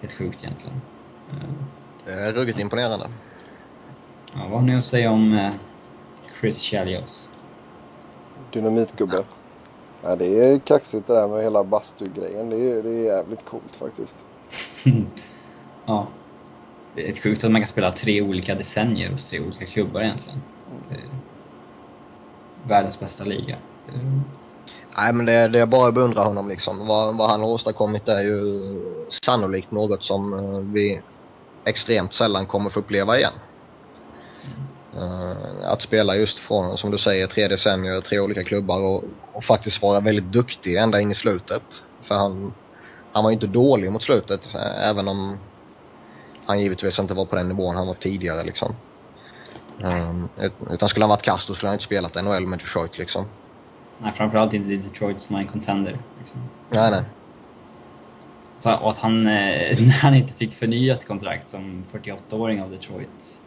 helt sjukt egentligen. Det är ruggigt imponerande. Ja, vad har ni att säga om eh, Chris Chelios? Dynamitgubbe. Ja, det är kaxigt det där med hela bastugrejen. Det är, det är jävligt coolt faktiskt. [LAUGHS] ja. Det är sjukt att man kan spela tre olika decennier hos tre olika klubbar egentligen. Eh, världens bästa liga. Nej men det, det är bara att beundra honom liksom. Vad, vad han har åstadkommit är ju sannolikt något som eh, vi extremt sällan kommer få uppleva igen. Uh, att spela just från, som du säger, tre decennier, tre olika klubbar och, och, faktiskt vara väldigt duktig ända in i slutet. För han, han var ju inte dålig mot slutet, även om han givetvis inte var på den nivån han var tidigare liksom. Um, utan skulle han varit kast då skulle han inte spelat NHL med Detroit liksom. Nej, framförallt inte Detroit som är en contender. Liksom. Nej, nej. Så, och att han, eh, [LAUGHS] när han inte fick förnyat kontrakt som 48-åring av Detroit,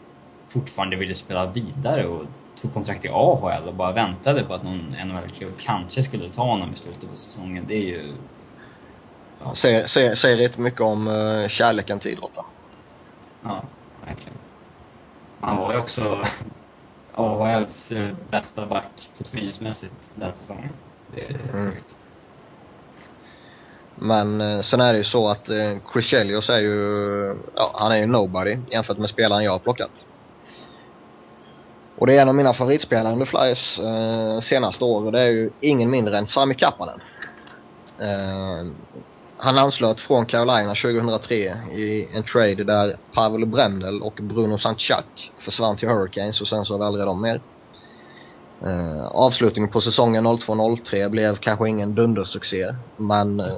fortfarande ville spela vidare och tog kontrakt i AHL och bara väntade på att någon NHL-klubb kanske skulle ta honom i slutet på säsongen. Det är ju... Ja. Säger, säger, säger rätt mycket om uh, kärleken till idrotten. Ja, verkligen. Han var ju också [LAUGHS] AHLs eh, bästa back plus minusmässigt den säsongen. Det är mm. Men eh, sen är det ju så att eh, Chris Chelios är ju, ja, han är ju nobody jämfört med spelaren jag har plockat. Och det är en av mina favoritspelare under Flyers eh, senaste år och det är ju ingen mindre än Sami Kapanen. Eh, han anslöt från Carolina 2003 i en trade där Pavel Brendel och Bruno Sanchak försvann till Hurricanes och sen så var aldrig de mer. Eh, avslutningen på säsongen 02-03 blev kanske ingen dundersuccé men eh,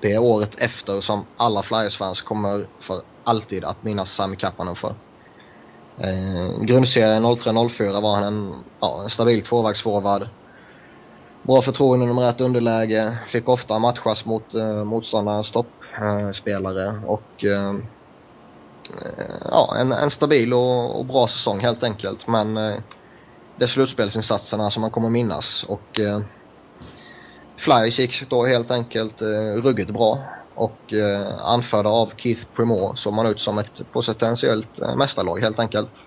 det är året efter som alla Flyers-fans kommer för alltid att minnas Sami Kapanen för. Eh, grundserien 03-04 var han en, ja, en stabil tvåvägsforward bra förtroende nummer ett underläge. Fick ofta matchas mot eh, motståndarens toppspelare eh, och eh, ja, en, en stabil och, och, bra säsong helt enkelt. Men eh, det är slutspelsinsatserna som man kommer minnas och eh, Flyers gick då helt enkelt eh, ruggigt bra och eh, anförda av Keith Primore såg man ut som ett potentiellt eh, mästarlag helt enkelt.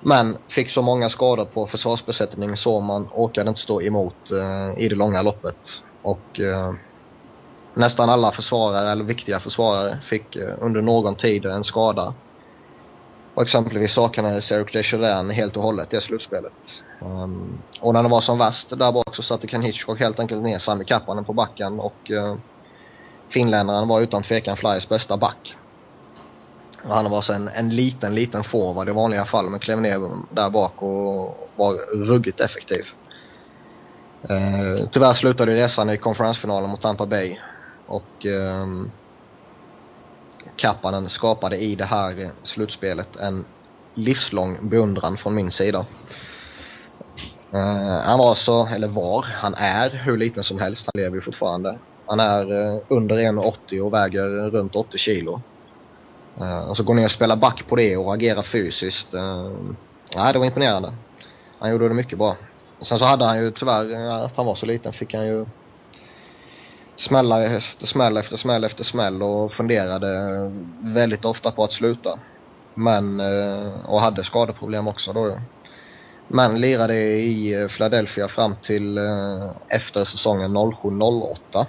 Men fick så många skador på försvarsbesättningen så man orkade inte stå emot eh, i det långa loppet. Och eh, nästan alla försvarare, eller viktiga försvarare, fick eh, under någon tid en skada. Och exempelvis saknades Eric Desjardin helt och hållet i slutspelet. Um, och när det var som värst där bak så satte Ken Hitchcock helt enkelt ner Sami Kappanen på backen och uh, finländaren var utan tvekan Flyers bästa back. Han var så en, en liten, liten forward i vanliga fall men klev ner där bak och var ruggigt effektiv. Eh, tyvärr slutade resan i konferensfinalen mot Tampa Bay och eh, Kappanen skapade i det här slutspelet en livslång beundran från min sida. Eh, han var så, eller var, han är hur liten som helst. Han lever ju fortfarande. Han är eh, under 1,80 och väger runt 80 kilo. Uh, och så går ner och spelar back på det och agerar fysiskt. Uh, nej, det var imponerande. Han gjorde det mycket bra. Sen så hade han ju tyvärr, att han var så liten, fick han ju smälla efter smäll efter smäll efter smäll och funderade väldigt ofta på att sluta. Men, uh, och hade skadeproblem också då Men lirade i Philadelphia fram till efter säsongen 07-08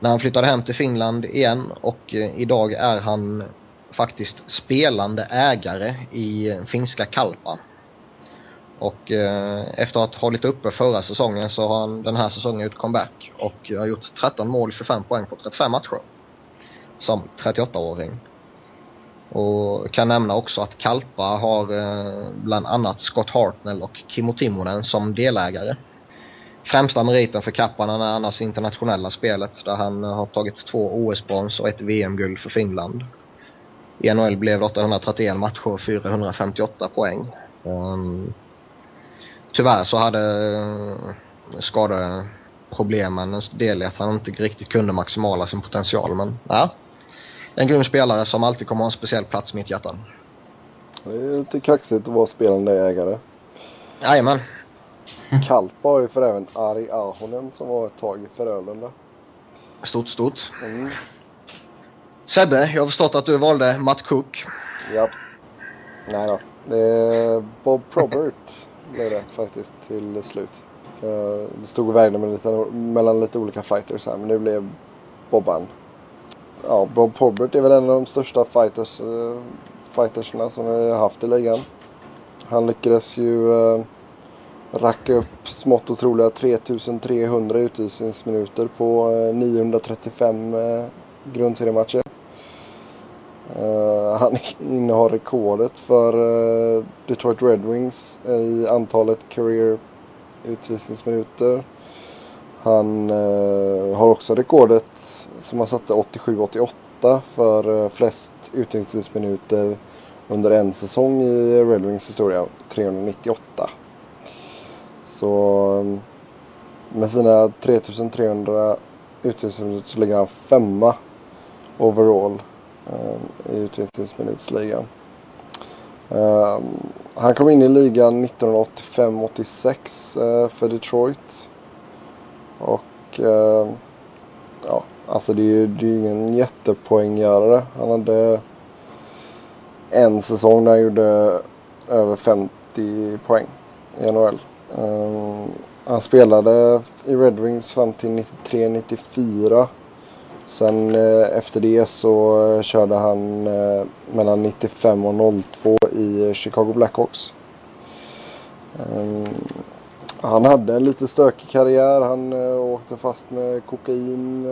när han flyttade hem till Finland igen och eh, idag är han faktiskt spelande ägare i finska Kalpa. Och eh, efter att ha hållit uppe förra säsongen så har han den här säsongen gjort comeback och har gjort 13 mål, 25 poäng på 35 matcher. Som 38-åring. Och kan nämna också att Kalpa har eh, bland annat Scott Hartnell och Kimmo Timonen som delägare. Främsta meriten för Kappanen är annars internationella spelet där han har tagit två OS-brons och ett VM-guld för Finland. I NHL blev det 831 matcher och 458 poäng. Um, tyvärr så hade uh, skadeproblemen en del i att han inte riktigt kunde maximala sin potential. Men ja, en grym spelare som alltid kommer ha en speciell plats i mitt hjärta. Det är lite kaxigt att vara spelande ägare. Jajamän. [LAUGHS] Kalpa har ju för även Ari Ahonen som var ett tag i Frölunda. Stort, stort. Mm. Sebbe, jag har förstått att du valde Matt Cook. Ja. Nej då. Det är Bob Probert [LAUGHS] blev det faktiskt till slut. Det stod och vägde med lite, mellan lite olika fighters här men nu blev Bobban. Ja, Bob Probert är väl en av de största fighters, uh, fightersna som vi har haft i ligan. Han lyckades ju racka upp smått otroliga 3300 utvisningsminuter på eh, 935 eh, grundseriematcher. Uh, han [LAUGHS] innehar rekordet för uh, Detroit Red Wings i antalet career utvisningsminuter. Han uh, har också rekordet som han satte 87-88 för flest utvisningsminuter under en säsong i Red Wings historia. 398. Så med sina 3300 utvisningsminuter så ligger han femma overall ehm, i utvisningsminutsligan. Ehm, han kom in i ligan 1985-86 eh, för Detroit. Och ehm, ja, alltså det är ju det är ingen jättepoänggörare. Han hade en säsong där han gjorde över 50 poäng i NHL. Um, han spelade i Red Wings fram till 93-94. Sen eh, efter det så eh, körde han eh, mellan 95 och 02 i Chicago Blackhawks. Um, han hade en lite stökig karriär. Han eh, åkte fast med kokain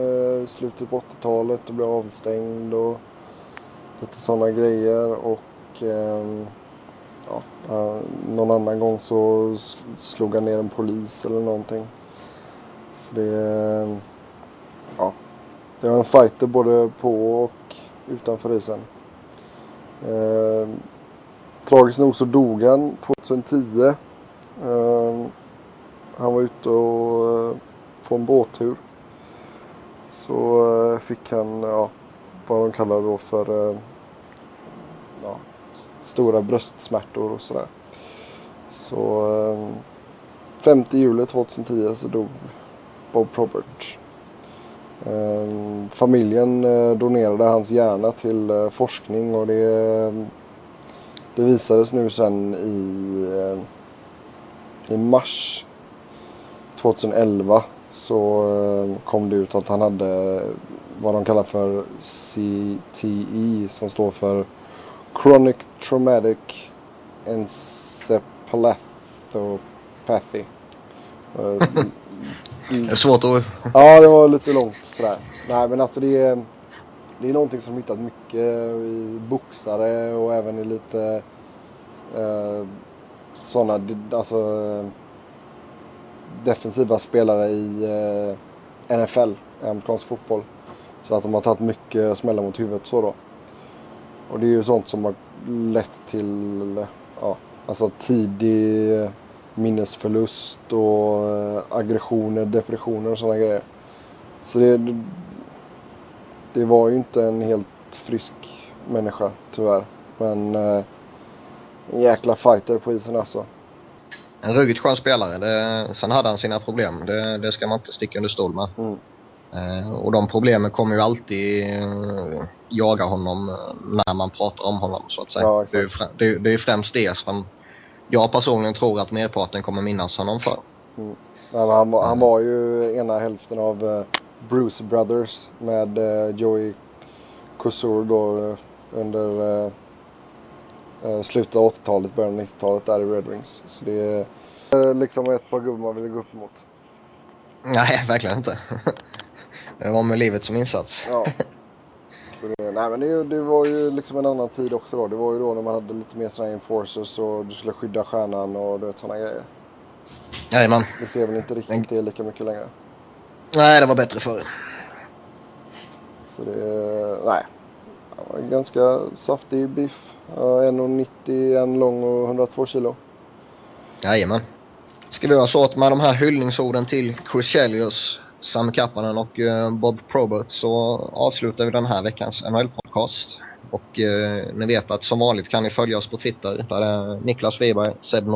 i slutet på 80-talet och blev avstängd och lite sådana grejer. Och ehm, ja, uh, någon annan gång så slog han ner en polis eller någonting. Så det, ja, det var en fighter både på och utanför isen. Uh, tragiskt nog så dog han 2010. Eh, han var ute och, eh, på en båttur. Så fick han ja, vad de kallar då för ja, stora bröstsmärtor och sådär. Så eh, 5 juli 2010 så dog Bob Probert. Eh, familjen eh, donerade hans hjärna till forskning och det, det visades nu sen i, i mars 2011 så kom det ut att han hade vad de kallar för CTE som står för Chronic Traumatic Encephalopathy. [LAUGHS] Det är svårt att... Ja, det var lite långt sådär. Nej, men alltså det är, det är någonting som hittat mycket i boxare och även i lite eh, sådana, alltså defensiva spelare i eh, NFL, amerikansk fotboll. Så att de har tagit mycket smällar mot huvudet så då. Och det är ju sånt som har lett till ja, alltså tidig minnesförlust och eh, aggressioner, depressioner och sådana grejer. Så det, det var ju inte en helt frisk människa tyvärr. Men eh, en jäkla fighter på isen alltså. En ruggigt skön spelare. Det, sen hade han sina problem. Det, det ska man inte sticka under stol med. Mm. Eh, och de problemen kommer ju alltid eh, jaga honom eh, när man pratar om honom så att säga. Ja, det, är, det, det är främst det som jag personligen tror att merparten kommer minnas honom för. Mm. Ja, han, han var ju ena hälften av Bruce Brothers med Joey Couture då under slutet av 80-talet, början av 90-talet där i Red Wings. Så det är liksom ett par gubbar man vill gå upp emot. Nej, verkligen inte. [LAUGHS] Det var med livet som insats. Ja. Så det, nej men det, det, var ju liksom en annan tid också då. Det var ju då när man hade lite mer sådana enforcers och du skulle skydda stjärnan och du vet sådana grejer. Jajamän. Det ser väl inte riktigt det lika mycket längre. Nej, det var bättre förr. Så det, nej. Det var ganska saftig biff. 1,90, en lång och 102 kilo. Jajamän. Ska vi göra så att med de här hyllningsorden till Chris Chelios Sam Kappanen och eh, Bob Probert så avslutar vi den här veckans NHL-podcast. Och eh, ni vet att som vanligt kan ni följa oss på Twitter där det är Niklas Wiberg, Seb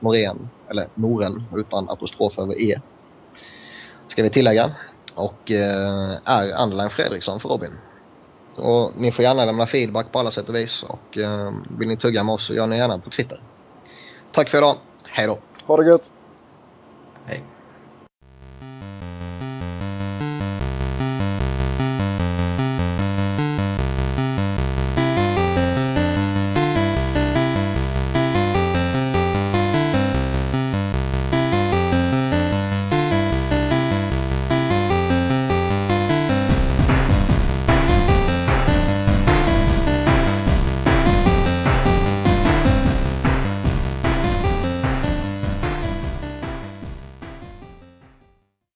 Norén, eller Noren utan apostrof över E. Ska vi tillägga. Och eh, är Anderlein Fredriksson för Robin. Och ni får gärna lämna feedback på alla sätt och vis och eh, vill ni tugga med oss så gör ni gärna på Twitter. Tack för idag. Hej då. Ha det gött. Hej.